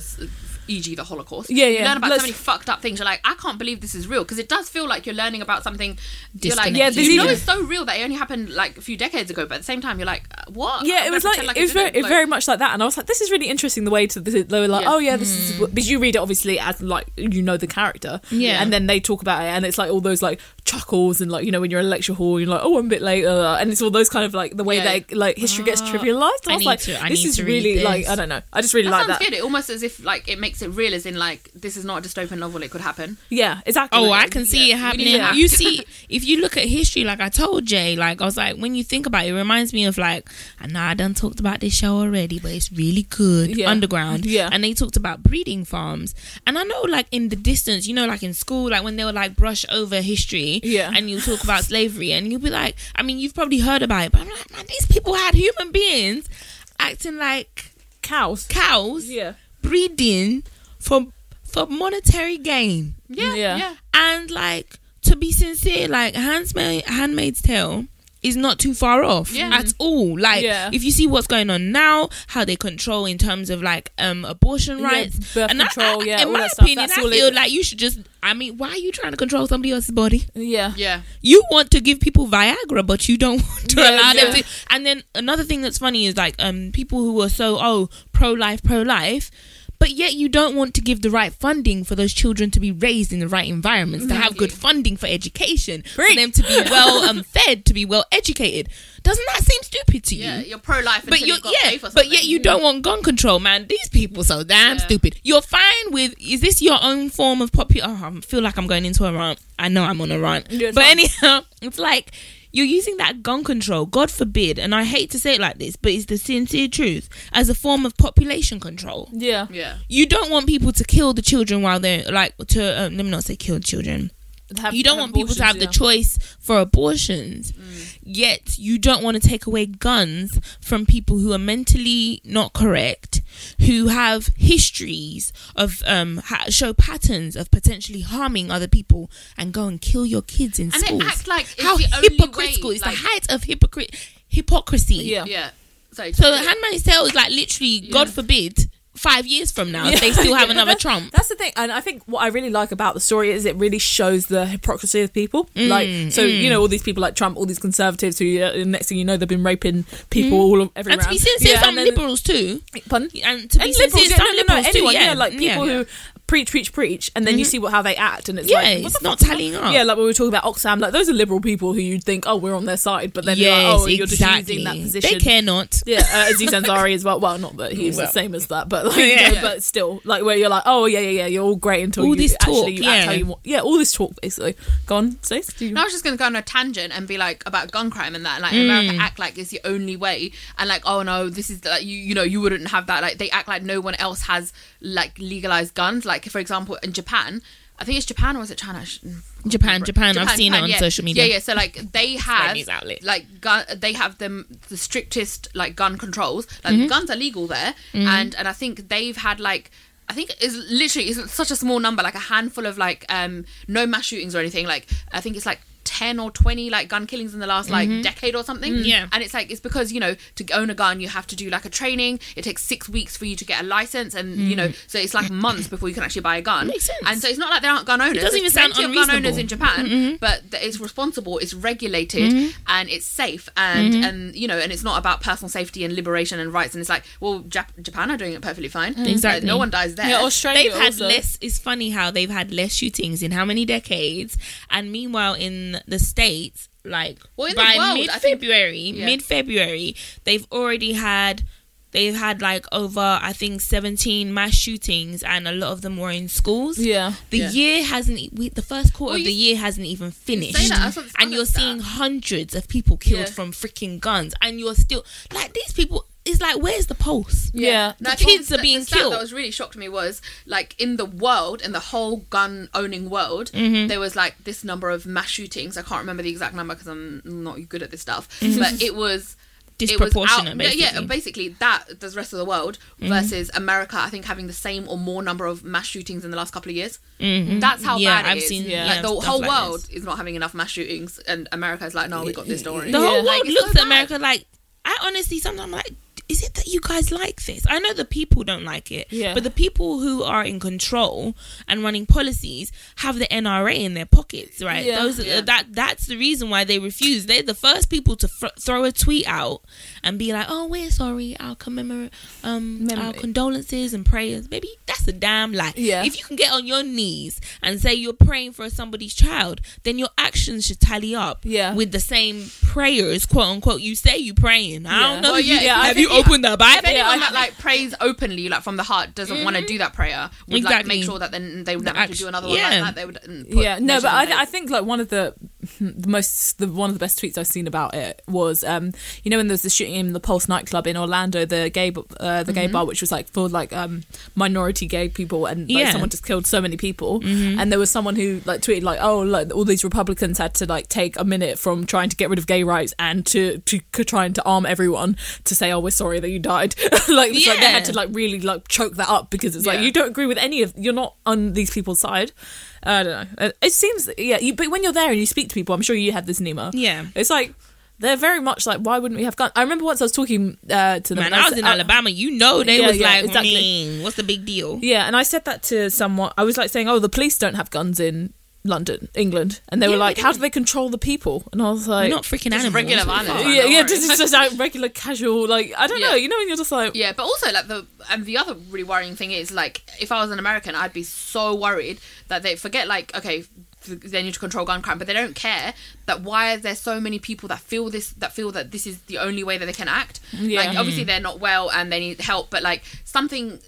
e.g. the Holocaust. Yeah, You yeah. learn about Let's- so many fucked up things. You're like, I can't believe this is real because it does feel like you're learning about something. You're like, Yeah, you know it's so real that it only happened like a few decades ago. But at the same time, you're like, uh, what? Yeah, it was gonna like, it was very, didn't. very much like that, and I was like, this is really interesting. The way to they were like, Yeah. oh yeah, this is what, because you read it obviously as like you know the character, Yeah. and then they talk about it, and it's like all those like chuckles and like you know when you're in a lecture hall, you're like, oh, I'm a bit late, uh, and it's all those kind of like the way Yeah. that like history gets Ah, trivialized. And I, I was like, to- I this is really like. I don't know, I just really That like sounds that. good. It almost as if like it makes it real, as in like this is not a dystopian novel. It could happen. Yeah, exactly. Oh, I can see yeah, it happening. need to You see, [LAUGHS] if you look at history, like I told Jay, like I was like, when you think about it, it reminds me of like, I know I done talked about this show already, but it's really good. Yeah. Underground. Yeah. And they talked about breeding farms. And I know, like, in the distance, you know, like in school, like when they were like brush over history Yeah. and you talk about slavery, and you'll be like, I mean, you've probably heard about it, but I'm like, man, these people had human beings acting like cows. cows, Yeah, breeding for for monetary gain Yeah, Yeah. yeah. and like to be sincere like Handmaid, handmaid's tale is not too far off Yeah. at all like Yeah. if you see what's going on now how they control in terms of like um abortion Yeah, rights birth and I- control, I, yeah, in all my that stuff, opinion that's i all it- feel like you should just i mean why are you trying to control somebody else's body yeah, Yeah. you want to give people Viagra, but you don't [LAUGHS] want to Yeah, allow them to. And then another thing that's funny is like um people who are so oh pro life, pro life, but yet you don't want to give the right funding for those children to be raised in the right environments, to have good funding for education, for them to be well um, [LAUGHS] fed, to be well educated. Doesn't that seem stupid to you? Yeah, you're pro life, But you you got yeah, but yet you don't want gun control, man. These people so damn Yeah. stupid. You're fine with is this your own form of popular? Oh, I feel like I'm going into a rant. I know I'm on a rant, Yeah, but anyhow, it's like you're using that gun control. God forbid, and I hate to say it like this, but it's the sincere truth as a form of population control. yeah. Yeah. You don't want people to kill the children while they're like to um, let me not say kill children Have- you don't want people to have abortions, the choice for abortions yet you don't want to take away guns from people who are mentally not correct who have histories of um ha- show patterns of potentially harming other people and go and kill your kids in And schools like it's how the hypocritical way, it's like- the height of hypocrit hypocrisy Yeah. Yeah. Sorry. so just- Handmaid's Tale is like literally God forbid five years from now if they still have [LAUGHS] another Trump. That's the thing, and I think what I really like about the story is it really shows the hypocrisy of people. Mm, like, so you mm. know, all these people like Trump, all these conservatives who, uh, next thing you know, they've been raping people mm. all of every And to be sincere, Yeah, some liberals too. Pardon? And to be and sincere, liberals, yeah, some no, no, no, liberals anyone, too. yeah, Yeah, like people yeah. who preach, preach, preach, and then you see what how they act, and it's Yeah, like, what it's not fuck? tallying up. Yeah, like when we were talking about Oxfam, like those are liberal people who you'd think, oh, we're on their side, but then you're like, yes, oh, you're exactly. just using that position. They care not. Yeah, uh, Aziz [LAUGHS] Ansari as well. Well, not that he's Well. the same as that, but like, [LAUGHS] Yeah. you know, but still, like where you're like, oh yeah, yeah, yeah, you're all great until All you this actually talk, you yeah. act how you want. Yeah, all this talk basically. Go on, Stace. You? No, I was just gonna go on a tangent and be like about gun crime and that, and like America act like it's the only way, and like oh no, this is like you you know you wouldn't have that. Like they act like no one else has like legalized guns. Like for example, in Japan, I think it's Japan or is it China? I sh- Japan, Japan, I've seen it on yeah. social media. Yeah, yeah. So like [LAUGHS] they have like gun, they have them the strictest like gun controls. Like Mm-hmm. guns are legal there, and and I think they've had like. I think it's literally it's such a small number, like a handful of like um no mass shootings or anything. Like I think it's like ten or twenty like gun killings in the last like decade or something. Mm-hmm. Mm, Yeah. and it's like it's because you know to own a gun you have to do like a training. It takes six weeks for you to get a license, and you know so it's like months before you can actually buy a gun. Mm. Makes sense. And so it's not like there aren't gun owners. It doesn't There's even sound plenty of gun owners unreasonable. Mm-hmm. in Japan, but it's responsible, it's regulated, and it's safe, and Mm-hmm. and you know, and it's not about personal safety and liberation and rights. And it's like, well, Jap- Japan are doing it perfectly fine. Mm. Exactly. Uh, no one dies there. Yeah, Australia. They've had also. less. It's funny how they've had less shootings in how many decades, and meanwhile in the states, like Well, in by mid February, Yeah. mid February, they've already had. They've had like over, I think, seventeen mass shootings, and a lot of them were in schools. Yeah. The Yeah. year hasn't. We, the first quarter Well, of the year hasn't even finished, say that, and you're seeing that. hundreds of people killed Yeah. from freaking guns, and you're still like these people. It's like, where's the pulse? Yeah. No, The I kids the- are being the killed. That was really shocked me was like in the world, in the whole gun owning world, Mm-hmm. there was like this number of mass shootings. I can't remember the exact number because I'm not good at this stuff, Mm-hmm. but it was. Disproportionate, it was out, yeah, basically. yeah, basically that the rest of the world Mm-hmm. versus America. I think having the same or more number of mass shootings in the last couple of years. Mhm. That's how Yeah, bad it I've is. seen, like the whole like world this. is not having enough mass shootings, and America's like, no, we got this story. The whole Like, world it's looks so at. America like I honestly sometimes like is it that you guys like this? I know the people don't like it, Yeah. but the people who are in control and running policies have the NRA in their pockets, right? Yeah. Those Yeah. that that's the reason why they refuse. They're the first people to fr- throw a tweet out and be like, "Oh, we're sorry. Our commemorate, um, our condolences and prayers." Maybe that's a damn lie. Yeah. If you can get on your knees and say you're praying for somebody's child, then your actions should tally up Yeah. with the same prayers, quote unquote. You say you praying. I don't know. Well, you, yeah, yeah, have you think- opened the If anyone that like prays openly, like from the heart, doesn't want to do that prayer, would like Exactly. make sure that then they would The never act- do another one yeah. like that. They would mm, put yeah, no, but I, place. I think like one of the [LAUGHS] the most the one of the best tweets I've seen about it was um you know when there was the shooting in the Pulse nightclub in Orlando the gay uh, the gay bar which was like for like um minority gay people and like Yeah. someone just killed so many people and there was someone who like tweeted like oh like all these Republicans had to like take a minute from trying to get rid of gay rights and to to, to trying to arm everyone to say oh we're sorry that you died [LAUGHS] like it's like they had to like really like choke that up because it's like you don't agree with any of you're not on these people's side I don't know. It- seems, yeah. You, but when you're there and you speak to people, I'm sure you had this, Nima. Yeah. It's like they're very much like, why wouldn't we have guns? I remember once I was talking uh, to them. Man, I was in said- Alabama. You know they Yeah, was yeah, like, exactly. "Mm, what's the big deal? Yeah, and I said that to someone. I was like saying, "Oh, the police don't have guns in London, England," and they were like, "How do. do they control the people?" And I was like, We're not freaking Just animals. regular What animals. "Yeah, yeah, worry. just, just like regular casual, like I don't Yeah. know, you know, when you're just like, Yeah, but also like the and the other really worrying thing is like if I was an American, I'd be so worried that they forget like okay they need to control gun crime, but they don't care that why are there so many people that feel this that feel that this is the only way that they can act. Yeah. Like obviously mm. they're not well and they need help, but like something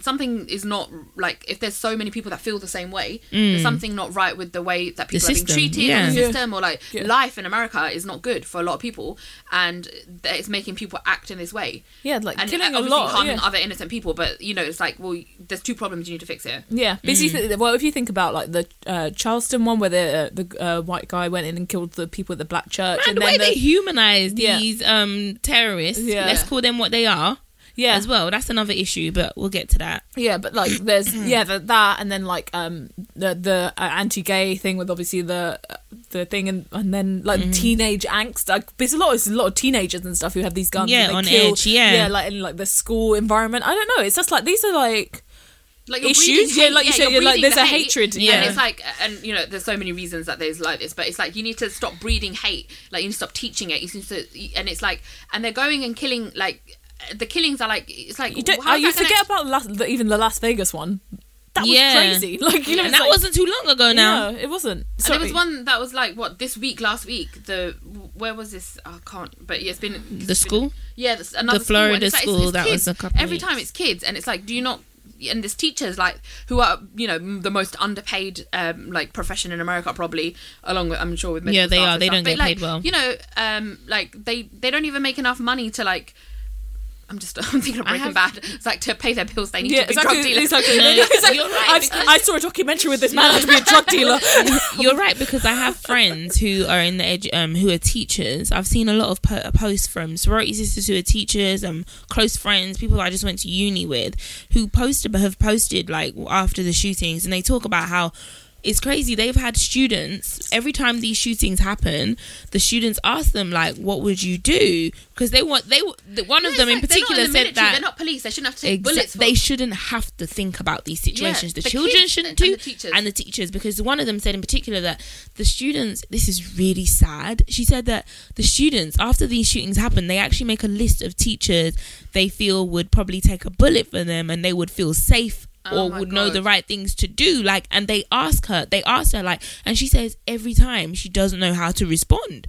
something is not like if there's so many people that feel the same way, there's mm. something not right with the way that people are being treated yeah. the Yeah. system or like Yeah. life in America is not good for a lot of people and that it's making people act in this way yeah, like and uh, killing a obviously lot. harming other innocent people. But you know, it's like, well, there's two problems you need to fix here. Yeah, mm. th- well, if you think about like the uh, Charleston one, where the uh, the uh, white guy went in and killed the people at the black church, Man, and the way then they the, humanize Yeah. these um terrorists, Yeah. let's call them what they are. Yeah. as well. That's another issue, but we'll get to that. Yeah, but like there's [CLEARS THROAT] yeah the, that and then like um the the uh, anti-gay thing with obviously the uh, the thing and and then like Mm-hmm. teenage angst. Like there's a lot there's a lot of teenagers and stuff who have these guns. Yeah, and they on kill, edge, yeah. yeah, like in like the school environment. I don't know. It's just like these are like like issues. Yeah, like you said, you're you're like, there's the a hate, hatred, yeah. and it's like, and you know, there's so many reasons that there's like this, but it's like you need to stop breeding hate. Like you need to stop teaching it. You need to, and it's like, and they're going and killing. Like the killings are like, it's like you don't. oh, you that gonna- forget about Las, the, even the Las Vegas one. That was Yeah. crazy. [LAUGHS] Like you know, and that like- wasn't too long ago now. No, it wasn't. And Sorry. there was one that was like what this week, last week. The where was this? Oh, I can't. But yeah, it's been The it's been- school? Yeah, another The school, and Florida it's like, it's- school, it's that was a couple Every weeks. time it's kids, and it's like, do you not? And there's teachers like who are you know the most underpaid um, like profession in America probably along with I'm sure with Yeah, they are. They stuff. don't But, get like, paid well. You know, um, like they they don't even make enough money to like. I'm just [LAUGHS] I'm thinking of Breaking have- Bad. It's like to pay their bills, they need yeah, to be exactly. drug dealers. exactly. No, [LAUGHS] you're right, I, saw a documentary with this man how to be a drug dealer. [LAUGHS] You're right because I have friends who are in the edu- um who are teachers. I've seen a lot of po- posts from sorority sisters who are teachers, um close friends, people I just went to uni with, who posted have posted like after the shootings, and they talk about how. It's crazy. They've had students every time these shootings happen. The students ask them like, "What would you do?" Because they want they the- one of them in like, particular the said military, that they're not police. They shouldn't have to take Exa- bullets. For, they shouldn't have to think about these situations. the, the children shouldn't and do, the teachers. and the teachers, because one of them said in particular that the students. This is really sad. She said that the students, after these shootings happen, they actually make a list of teachers they feel would probably take a bullet for them, and they would feel safe. Oh or my would know the right things to do like and they ask her they ask her like and she says every time she doesn't know how to respond.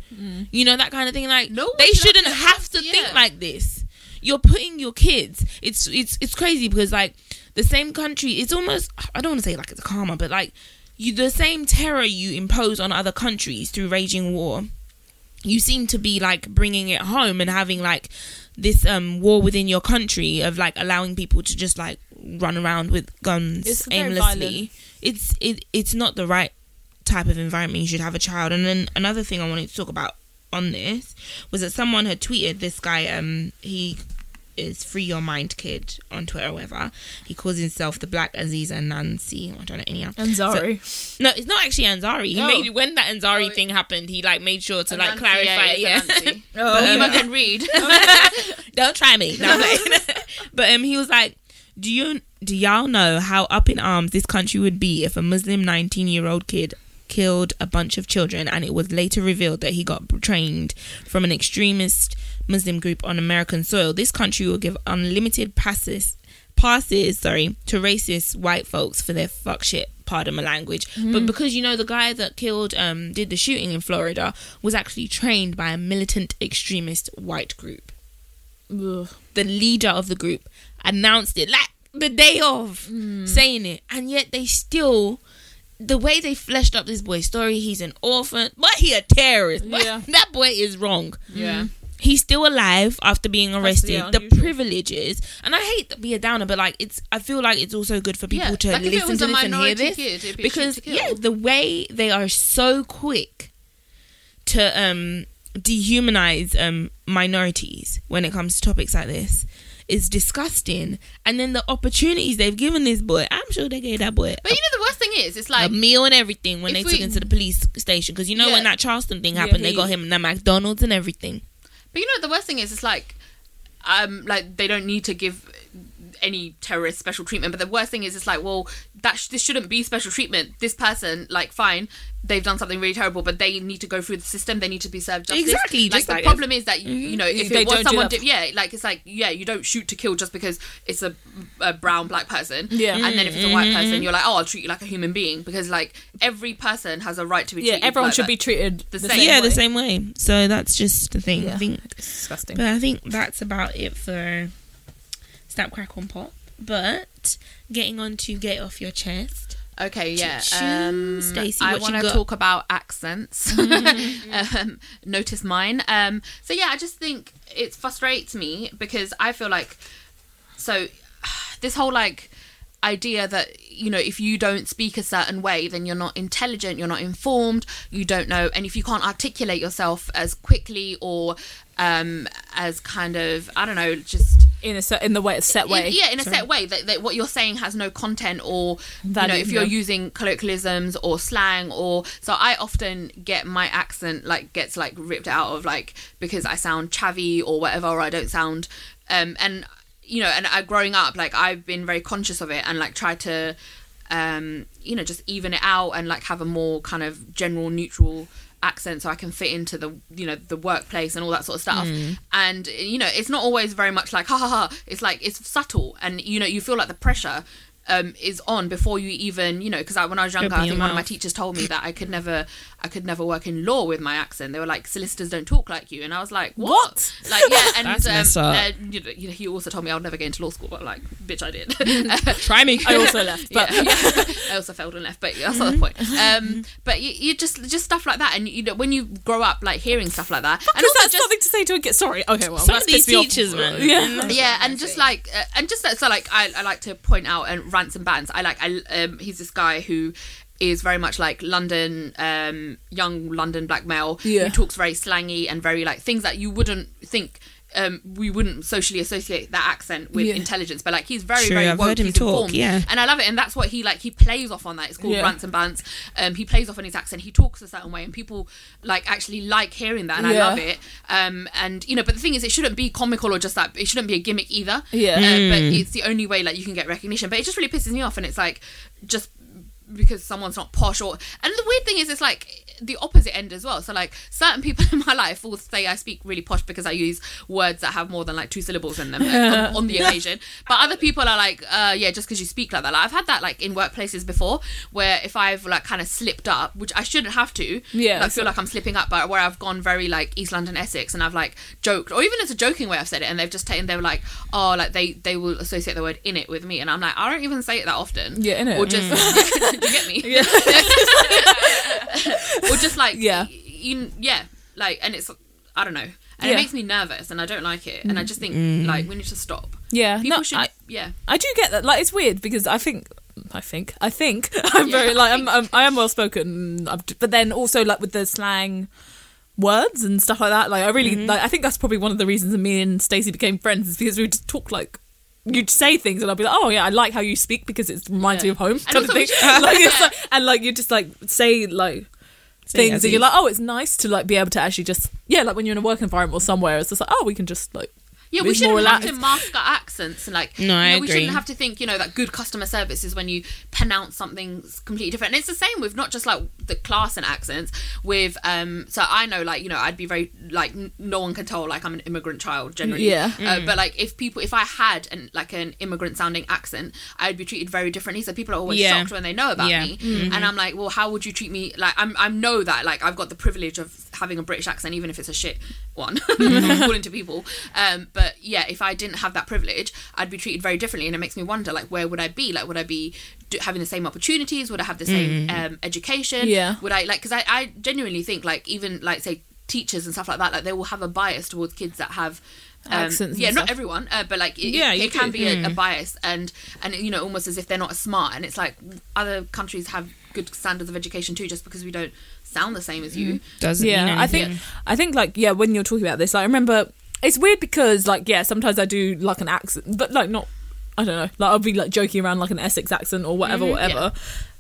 You know that kind of thing like No they should shouldn't have to have ask- to yeah. think like this. You're putting your kids it's it's it's crazy because like the same country it's almost i don't want to say like it's a karma but like you the same terror you impose on other countries through raging war you seem to be like bringing it home and having like this um war within your country of like allowing people to just like run around with guns It's aimlessly it's it, it's not the right type of environment you should have a child and then another thing i wanted to talk about on this was that someone had tweeted this guy um he is free your mind kid on twitter or whatever he calls himself the black aziz and nancy i don't know any and Zari. no it's not actually ansari he Oh. made when that ansari Oh, thing happened he like made sure to like Nancy, clarify yeah, Nancy. [LAUGHS] Oh. But um, Eva can read. don't try me. No, [LAUGHS] [LAUGHS] but um, he was like, "Do you do y'all know how up in arms this country would be if a Muslim 19 year old kid killed a bunch of children and it was later revealed that he got trained from an extremist Muslim group on American soil? This country will give unlimited passes." Passes, sorry, to racist white folks for their fuck shit. Pardon my language, but because you know the guy that killed, um, did the shooting in Florida was actually trained by a militant extremist white group Ugh. the leader of the group announced it like the day of saying it. And yet they still the way they fleshed up this boy's story he's an orphan but he a terrorist. But Yeah. [LAUGHS] that boy is wrong. Yeah. he's still alive after being arrested. the privileges. And i hate to be a downer but like it's i feel like it's also good for people Yeah, to like listen to this and hear this. kid, be because yeah the way they are so quick to um dehumanize um minorities when it comes to topics like this is disgusting. And then the opportunities they've given this boy i'm sure they gave that boy But you know the worst thing is, it's like a meal and everything when they took him to the police station. Because you know when that charleston thing Yeah, happened they got him in the mcdonald's and everything. But you know the worst thing is? It's like, um, like they don't need to give any terrorist special treatment. But the worst thing is, it's like, well, that sh- this shouldn't be special treatment. This person, like, fine, they've done something really terrible, but they need to go through the system. They need to be served justice. Exactly, Like just the like problem is that you, mm-hmm. you know if They it was someone, di- yeah, like it's like yeah, you don't shoot to kill just because it's a, a brown black person. Yeah. and then if it's a white person, mm-hmm. you're like, oh, I'll treat you like a human being because like every person has a right to be. Yeah, treated everyone should that. be treated the, The same. yeah way. the same way so that's just the thing i Yeah. think Disgusting. But I think that's about it for Snap Crackle and Pop. But getting on to get off your chest. Okay, yeah. Um, Stacey, I want to talk about accents. [LAUGHS] [LAUGHS] um, notice mine. Um, so yeah, I just think it frustrates me because I feel like so [SIGHS] this whole like idea that you know if you don't speak a certain way then you're not intelligent you're not informed you don't know and if you can't articulate yourself as quickly or um as kind of i don't know just in a cer- in the way set way. in, yeah, in a Sorry. set way that, that what you're saying has no content or you know if you're yeah. using colloquialisms or slang or so I often get my accent like gets like ripped out of like because I sound chavvy or whatever or I don't sound um and you know and I growing up like I've been very conscious of it and like try to um you know just even it out and like have a more kind of general neutral accent so I can fit into the you know the workplace and all that sort of stuff. Hmm. And you know it's not always very much like ha ha ha. It's like it's subtle and you know you feel like the pressure um, is on before you even you know because I, when I was younger I think one of my teachers told me that I could [LAUGHS] never I could never work in law with my accent they were like solicitors don't talk like you and I was like what, What? like yeah [LAUGHS] and That's um, up. uh, you, know, he also told me I would never get into law school but like bitch I did [LAUGHS] Try me. I also left, but yeah, yeah. I also failed and left, but that's not the point. Um, but you, you just just stuff like that, and you know when you grow up like hearing stuff like that, and because also that's just something to say to a kid. Sorry, okay, well, Some that's of these pissed teachers, man. Yeah, yeah, and just like uh, and just that, so like I, I like to point out and rants and bants. I like I um he's this guy who is very much like London, um, young London black male Yeah. who talks very slangy and very like things that you wouldn't think. Um, we wouldn't socially associate that accent with Yeah. intelligence, but like he's very, True, very I've woke. heard him he's talk, informed, yeah. and I love it. And that's what he like. He plays off on that. It's called Yeah. rants and bants. Um, he plays off on his accent. He talks a certain way, and people like actually like hearing that, and I love it. Um, and you know, but the thing is, it shouldn't be comical or just that. It shouldn't be a gimmick either. Yeah. Uh, but it's the only way like you can get recognition. But it just really pisses me off, and it's like just because someone's not posh or and the weird thing is it's like the opposite end as well. So like certain people [LAUGHS] in my life will say i speak really posh because i use words that have more than like two syllables in them on, [LAUGHS] on the occasion. But other people are like uh yeah just because you speak like that. Like, i've had that like in workplaces before where if i've like kind of slipped up which i shouldn't have to Yeah, like, feel like i'm slipping up but where i've gone very like east london essex and i've like joked or even it's a joking way i've said it and they've just taken they were like oh like they they will associate the word in it with me and i'm like i don't even say it that often. Yeah, innit? or just [LAUGHS] do you get me? Yeah. [LAUGHS] or just like Yeah. you, yeah like and it's i don't know and Yeah. it makes me nervous and i don't like it and i just think like we need to stop yeah. people no, should I, yeah I do get that. Like, it's weird because I think, I think, I think [LAUGHS] I'm Yeah, very like I'm. I'm I am well spoken, but then also like with the slang words and stuff like that. Like, I really Mm-hmm. like. I think that's probably one of the reasons that me and Stacey became friends is because we would just talk like. You'd say things and I'd be like, "Oh yeah, I like how you speak because it reminds Yeah. me of home." And Kind of thing. should- [LAUGHS] like, like, and like you just like say like things and you're like, "Oh, it's nice to like be able to actually just yeah, like when you're in a work environment or somewhere, it's just like, oh, we can just like yeah we shouldn't have to mask our accents and like No, I you know, we shouldn't have to think you know that good customer service is when you pronounce something completely different. And it's the same with not just like the class and accents with um so i know like you know i'd be very like n- no one can tell like i'm an immigrant child generally. Yeah. uh, but like if people if i had an like an immigrant sounding accent i'd be treated very differently. So people are always Yeah. shocked when they know about Yeah. me. And i'm like well how would you treat me? Like i'm i know that like i've got the privilege of having a british accent even if it's a shit one [LAUGHS] [LAUGHS] according to people. Um but yeah if i didn't have that privilege i'd be treated very differently. And it makes me wonder like where would i be? Like would i be do, having the same opportunities? Would i have the same um education? Yeah. would i like because I, I genuinely think like even like say teachers and stuff like that like they will have a bias towards kids that have um, yeah not everyone uh, but like it, Yeah, it, it can do. be a, a bias. And and you know almost as if they're not as smart. And it's like other countries have good standards of education too just because we don't sound the same as you. Doesn't yeah i think i think like yeah when you're talking about this like, i remember it's weird because like yeah sometimes i do like an accent but like not i don't know like i'll be like joking around like an essex accent or whatever whatever.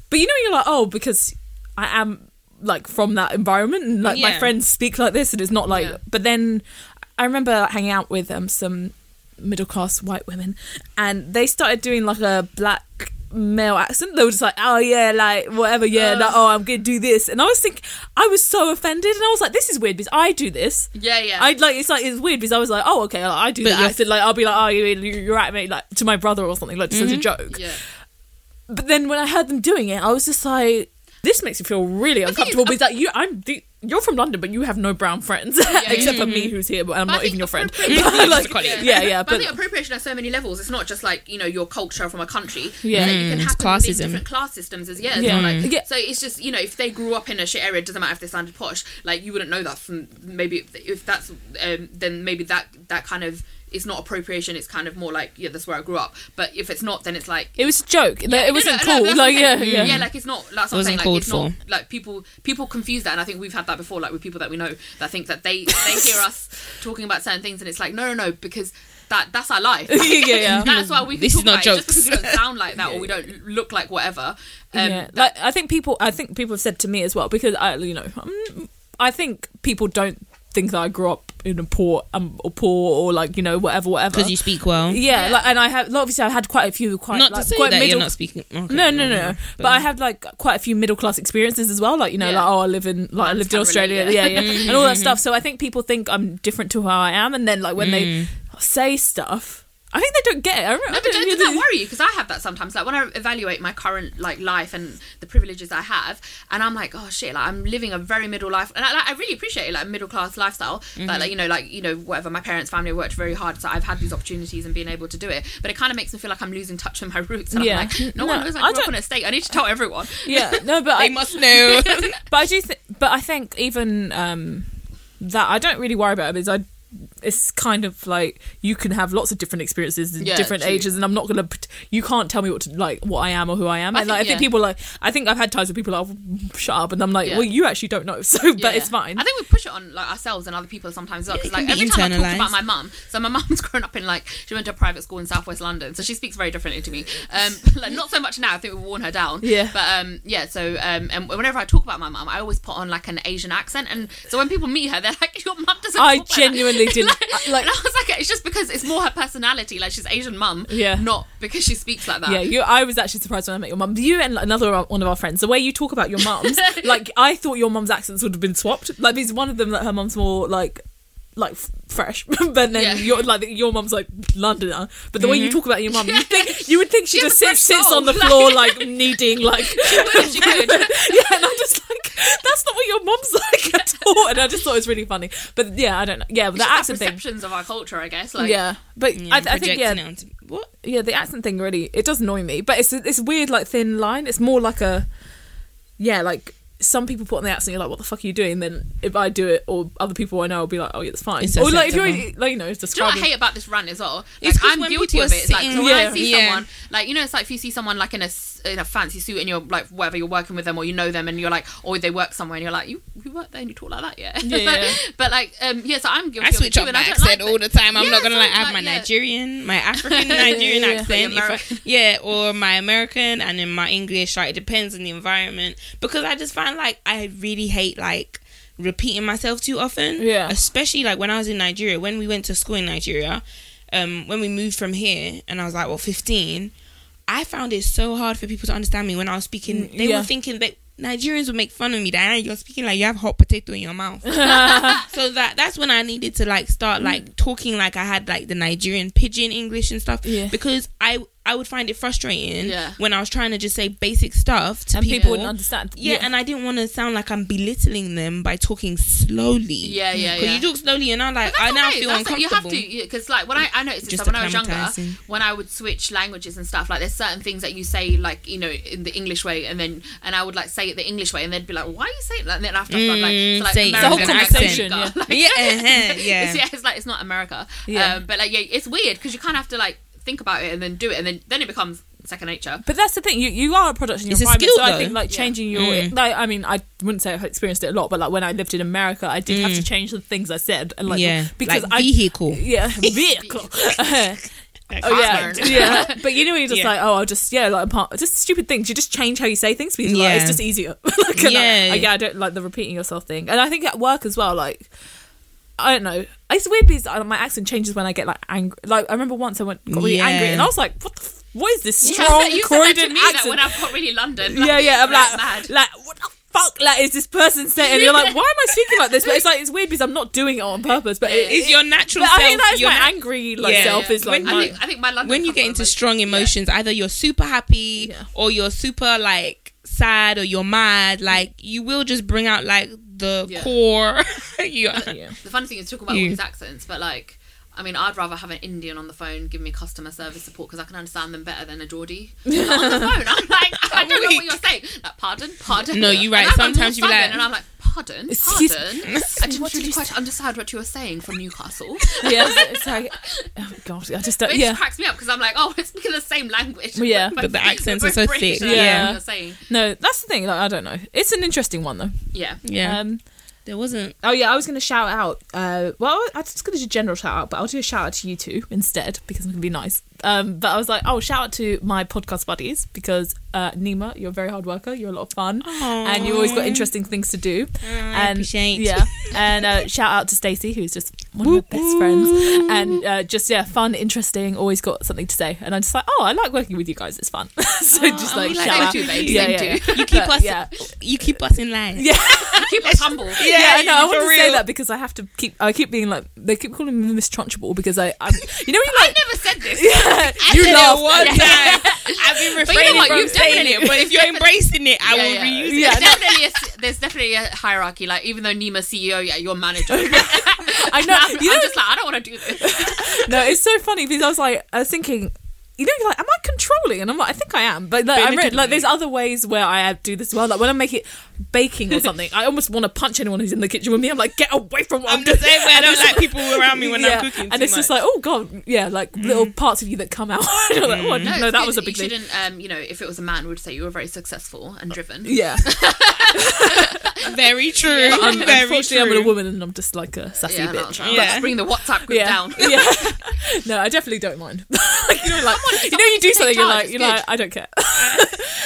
But you know you're like oh because i am like from that environment and like my friends speak like this and it's not like Yeah. but then i remember like, hanging out with um some middle class white women and they started doing like a black male accent. They were just like oh yeah like whatever yeah like, oh i'm gonna do this. And i was thinking i was so offended and i was like this is weird because i do this. Yeah yeah. I like it's like it's weird because I was like, oh okay, like, I do But that you're- accent. Like I'll be like, oh you, you're right, mate, like to my brother or something, like just as a mm-hmm. joke. yeah. But then when I heard them doing it, I was just like, this makes me feel really thing uncomfortable is, because like you, I'm the, you're from London, but you have no brown friends [LAUGHS] except for me who's here, but I'm But I not think even your friend. appropriation- [LAUGHS] But, like, yeah, yeah, but, I but think appropriation has so many levels. It's not just like you know your culture from a country. Yeah. Like, you can Mm, it's happen within classism. different class systems as yeah. Yeah. well, like, Yeah. So it's just you know if they grew up in a shit area, it doesn't matter if they sounded posh. Like you wouldn't know that from maybe if, if that's um, then maybe that that kind of it's not appropriation. It's kind of more like yeah, that's where I grew up. But if it's not, then it's like it was a joke. Like, no, it wasn't no, no, cool. that's like what yeah, yeah, yeah, like it's not. That's what I'm Wasn't saying. Like called it's not like people people confuse that, and I think we've had that before. Like with people that we know that think that they they [LAUGHS] hear us talking about certain things, and it's like no, no, no, because that that's our life. [LAUGHS] Yeah, yeah. [LAUGHS] That's why we can This talk is not about it. Just jokes. because we don't sound like that or we don't look like whatever. Um, yeah, like I think people, I think people have said to me as well because I, you know, um, I think people don't think that I grew up in a poor, um, or poor, or like you know, whatever, whatever. because you speak well. yeah, Yeah. like, and I have like, obviously I had quite a few quite Not like to say quite that middle. you're not speaking. Okay, no, no, no, But, I have like quite a few middle class experiences as well. Like you know, Yeah. like oh, I live in like I lived in Australia, relate, yeah, yeah. yeah, and all that stuff. So I think people think I'm different to how I am, and then like when they say stuff, I think they don't get it. I, remember, No, but don't- don't, that worry you? Because I have that sometimes. Like when I evaluate my current like life and the privileges I have, and I'm like, oh shit, like I'm living a very middle life, and I, like, I really appreciate it, like middle class lifestyle. Mm-hmm. But like you know, like you know, whatever. My parents' family worked very hard, so I've had these opportunities and been able to do it. But it kind of makes me feel like I'm losing touch with my roots. And Yeah. I'm like, no, [LAUGHS] No, one knows I I grew up don't- on a estate. I need to tell everyone. [LAUGHS] Yeah, no, but [LAUGHS] They I, must know. but I do think, but I think even um, that I don't really worry about it because I. It's kind of like you can have lots of different experiences in Yeah, different true. ages, and I'm not gonna. You can't tell me what to like, what I am or who I am. I and like, think- I think yeah. people like. I think I've had times where people are like, "Oh, shut up, and I'm like, Yeah. well, you actually don't know, [LAUGHS] so but Yeah. it's fine. I think we push it on like ourselves and other people sometimes well. Yeah, Because it like can be every time I talk internalised. about my mum, so my [LAUGHS] mum's grown up in like she went to a private school in Southwest London, so she speaks very differently to me. Um, [LAUGHS] like not so much now. I think we've worn her down. Yeah. But um, yeah. So um, and whenever I talk about my mum, I always put on like an Asian accent, and so when people meet her, they're like, "Your mum doesn't." I genuinely. like that." [LAUGHS] didn't- like, I- like- and I was like, it's just because it's more her personality. Like she's Asian mum. Yeah. Not because she speaks like that. Yeah, you. I was actually surprised when I met your mum. You and another one of our friends. The way you talk about your mums, [LAUGHS] like I thought your mum's accents would have been swapped. Like, because one of them, that her mum's more like, like f- fresh, [LAUGHS] but then Yeah. your like your mum's like Londoner. But the way you mm-hmm. talk about your mum, you think you would think she, She just sits sits on the floor like kneading like. [LAUGHS] she could. [LAUGHS] yeah, and I'm just like, that's not what your mum's like at all. And I just thought it was really funny. But yeah, I don't know. Yeah, but the accent thing. perceptions of our culture, I guess. Like, Yeah, but Yeah, I, I think yeah, onto- what? yeah, the accent thing really it does annoy me, but it's it's weird like thin line. It's more like a yeah, like some people put on the accent, you're like, what the fuck are you doing? then if I do it, or other people I know will be like, oh yeah, that's fine. It's or like if you're like you know, it's Do you know what. I hate about this run as well? Like, It's 'cause I'm guilty of it. It's like sitting- so when Yeah. I see Yeah. someone, like you know, it's like if you see someone like in a s- in a fancy suit and you're like whether you're working with them or you know them and you're like, or they work somewhere and you're like, you you work there and you talk like that, yeah. Yeah, yeah. [LAUGHS] but like, um, yeah, so I'm guilty I of it switch up my I don't accent like all the time. I'm Yeah, not gonna so, like I have my yeah. Nigerian, my [LAUGHS] African Nigerian accent, if I- yeah, or my American, and then my English. Like it depends on the environment because I just find like I really hate like repeating myself too often. Yeah. especially like when I was in Nigeria. When we went to school in Nigeria, um, when we moved from here, and I was like, well, 15. I found it so hard for people to understand me when I was speaking. They yeah. were thinking that Nigerians would make fun of me. That you're speaking like you have hot potato in your mouth. [LAUGHS] [LAUGHS] so that that's when I needed to like start like talking like I had like the Nigerian pidgin English and stuff. Yeah. Because I I would find it frustrating Yeah. when I was trying to just say basic stuff to and people. people wouldn't understand. yeah, and I didn't want to sound like I'm belittling them by talking slowly. Yeah, yeah, Because yeah. you talk slowly, and I'm like, I now okay. feel That's like- uncomfortable. You have to because like when I I noticed this like, when I was younger, when I would switch languages and stuff, like there's certain things that you say like you know in the English way, and then and I would like say it the English way, and they'd be like, why are you saying that? And then after I start like, Mm, so, like the whole conversation, accent, [LAUGHS] yeah. like- yeah, uh-huh, [LAUGHS] yeah. it's, yeah, it's like it's not America. Yeah. Um, but like yeah, it's weird because you kind of have to like think about it and then do it, and then then it becomes second nature. But that's the thing. You you are a product in your It's a environment. skill, so I think like Yeah. changing your Mm. like I mean I wouldn't say I've experienced it a lot, but like when I lived in America, I did have to change the things I said and like Mm. yeah, because like I vehicle. yeah [LAUGHS] vehicle. [LAUGHS] Oh yeah, [LAUGHS] yeah. But you know, you're just Yeah. like, oh, I'll just yeah, like part, just stupid things. You just change how you say things because like, Yeah. it's just easier. like, I- Yeah. I, yeah, I don't like the repeating yourself thing, and I think at work as well. Like, I don't know. It's weird because uh, my accent changes when I get like angry. Like I remember once I went got really Yeah. angry, and I was like, what the. F- what is this Yeah, strong you said that to Croydon me, like, accent? when I've got really London. yeah, yeah. I'm like, mad. like what the fuck? Like, is this person saying? And you're like, why am I speaking like this? But it's like it's weird because I'm not doing it on purpose. But it It's your natural But I self. think that is my nat- angry like Yeah. self is like When I think I think my London. when you get into emotion. strong emotions, either you're super happy Yeah. or you're super like sad or you're mad. Like you will just bring out like the Yeah. core. [LAUGHS] you yeah. The funny thing is talking about all these accents, but like, I mean, I'd rather have an Indian on the phone give me customer service support because I can understand them better than a Geordie [LAUGHS] Like, on the phone. I'm like, I don't know what you're saying. Like, pardon, pardon. No, you're right. And Sometimes you be like- and I'm like, pardon, Excuse- pardon. I [LAUGHS] me, didn't what did really quite say? understand what you were saying from Newcastle. [LAUGHS] yeah, it's, it's like, oh god, I just But don't. it Yeah, just cracks me up because I'm like, oh, we're speaking the same language. Well, yeah. We're But the accents we're so British, thick, I yeah. what you're saying. no, that's the thing. Like, I don't know. It's an interesting one though. Yeah. yeah. Um, There wasn't. Oh yeah, I was to shout out. Uh, well, I was to do a general shout out, but I'll do a shout out to you two instead because I'm to be nice. Um, but I was like, oh, shout out to my podcast buddies because uh, Nima, you're a very hard worker. You're a lot of fun, and you always got interesting things to do. I appreciate. Yeah, and uh, shout out to Stacey, who's just one of my best friends, and uh, just yeah, fun, interesting. Always got something to say, and I'm just like, oh, I like working with you guys. It's fun. [LAUGHS] so just like like shout you out. too, babe. Yeah, yeah, yeah. You keep But, us. yeah. You keep us in line. Yeah. Keep us humble. [LAUGHS] Yeah, I know. I want to say that because I have to keep. I keep being like they keep calling me Miss Trunchbull because I, I'm, you know, you I never said this. [LAUGHS] yeah, you said it laugh. one time. I've been But you know refraining what? from You've saying definitely- it, but if you're embracing it, I Yeah, will yeah. reuse Yeah, it. no. definitely a, there's definitely a hierarchy. Like even though Nima's CEO, yeah, you're manager. [LAUGHS] I know. [LAUGHS] I'm, You know, I'm just like I don't want to do this. [LAUGHS] no, it's so funny because I was like, I was thinking. You know, you're like, am I controlling? And I'm like, I think I am. But like, I read, like, there's other ways where I do this as well. Like when I make it baking or something, I almost want to punch anyone who's in the kitchen with me. I'm like, get away from what I'm, I'm the doing. same way. I don't like people around me when yeah, I'm cooking. and too it's just like, oh god, yeah, like little parts of you that come out. [LAUGHS] Like, oh, I didn't No, that was a big you thing. shouldn't. Um, you know, if it was a man, would say you were very successful and driven. Yeah, [LAUGHS] very true. But I'm, very unfortunately, I'm true. a woman and I'm just like a sassy Yeah, bitch. I'm Yeah. about to bring the WhatsApp group yeah, down. yeah. [LAUGHS] no, I definitely don't mind. like, you know, like you know, you do take something, you're like, you're good. like, I don't care.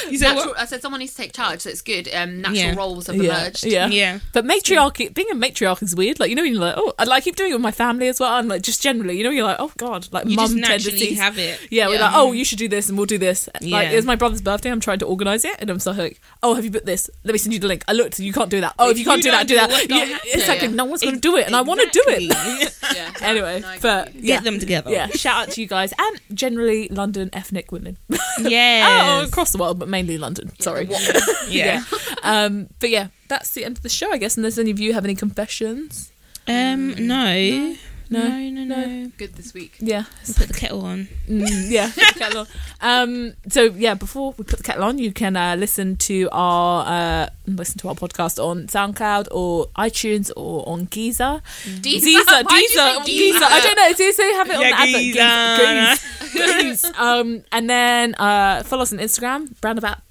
You said Natural. I said someone needs to take charge, so it's good. Um, natural Yeah. roles have yeah, emerged. yeah, Yeah. But matriarchy, being a matriarch is weird. Like you know, you're like, oh, I like keep doing it with my family as well, and like just generally, you know, you're like, oh god, like You just mum naturally tendencies. have it. Yeah, we're like, oh, you should do this, and we'll do this. Like, Yeah. it's my brother's birthday. I'm trying to organize it, and I'm so like, oh, have you put this? Let me send you the link. I looked, you can't do that. Oh, if, If you can't you do that, don't do do that. it, Yeah, it's like yeah. no one's going to do it, and I want to do it. Exactly. [LAUGHS] Yeah. Anyway, No, but yeah, Get them together. yeah. Shout out to you guys, and generally London ethnic women. [LAUGHS] Yeah. Oh, across the world, but mainly London. Sorry. the [LAUGHS] yeah. Um, Um, but yeah, that's the end of the show, I guess. Unless any of you have any confessions. Um. No. No. No. No. No. Good this week. Yeah. Put the kettle on. Mm, yeah. kettle on. Um, so yeah, before we put the kettle on, you can uh, listen to our uh, listen to our podcast on SoundCloud or iTunes or on Giza. Deezer. Deezer, Why'd you say Deezer, Deezer? Deezer. I don't know. Do they have it on Yeah, the advert? Giza. Giza. Giza. Um, and then uh, follow us on Instagram,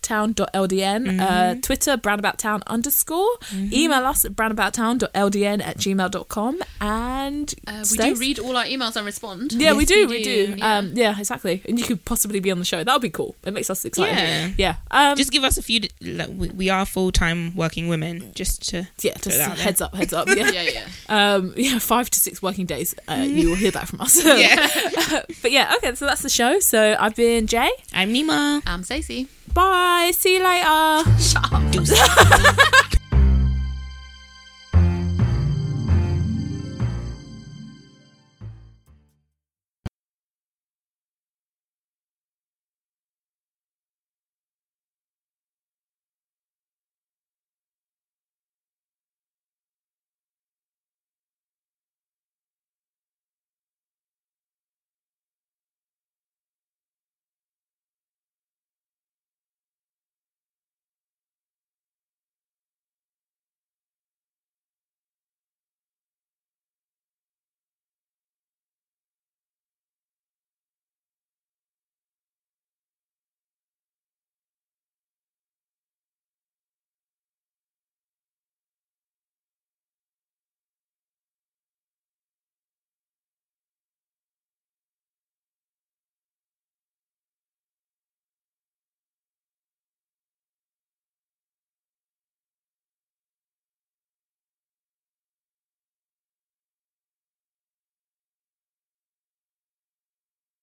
brownabouttown.ldn, uh, Twitter, brownabouttown underscore. Email us at brownabouttown.ldn at gmail.com. And Uh, we do read all our emails and respond. Yeah, we do, we we do. do. Yeah. Um, yeah, exactly. And you could possibly be on the show. That would be cool. It makes us excited. Yeah. Yeah. Um, Just give us a few. Like, we, we are full time working women. Just to. yeah, just it out there. heads up, heads up. Yeah. [LAUGHS] Yeah, yeah. Um, yeah, five to six working days. Uh, you will hear back from us. [LAUGHS] Yeah. [LAUGHS] but yeah, okay, so that's the show. So I've been Jay. I'm Nima. I'm Stacey. Bye. See you later. Shut up. [LAUGHS]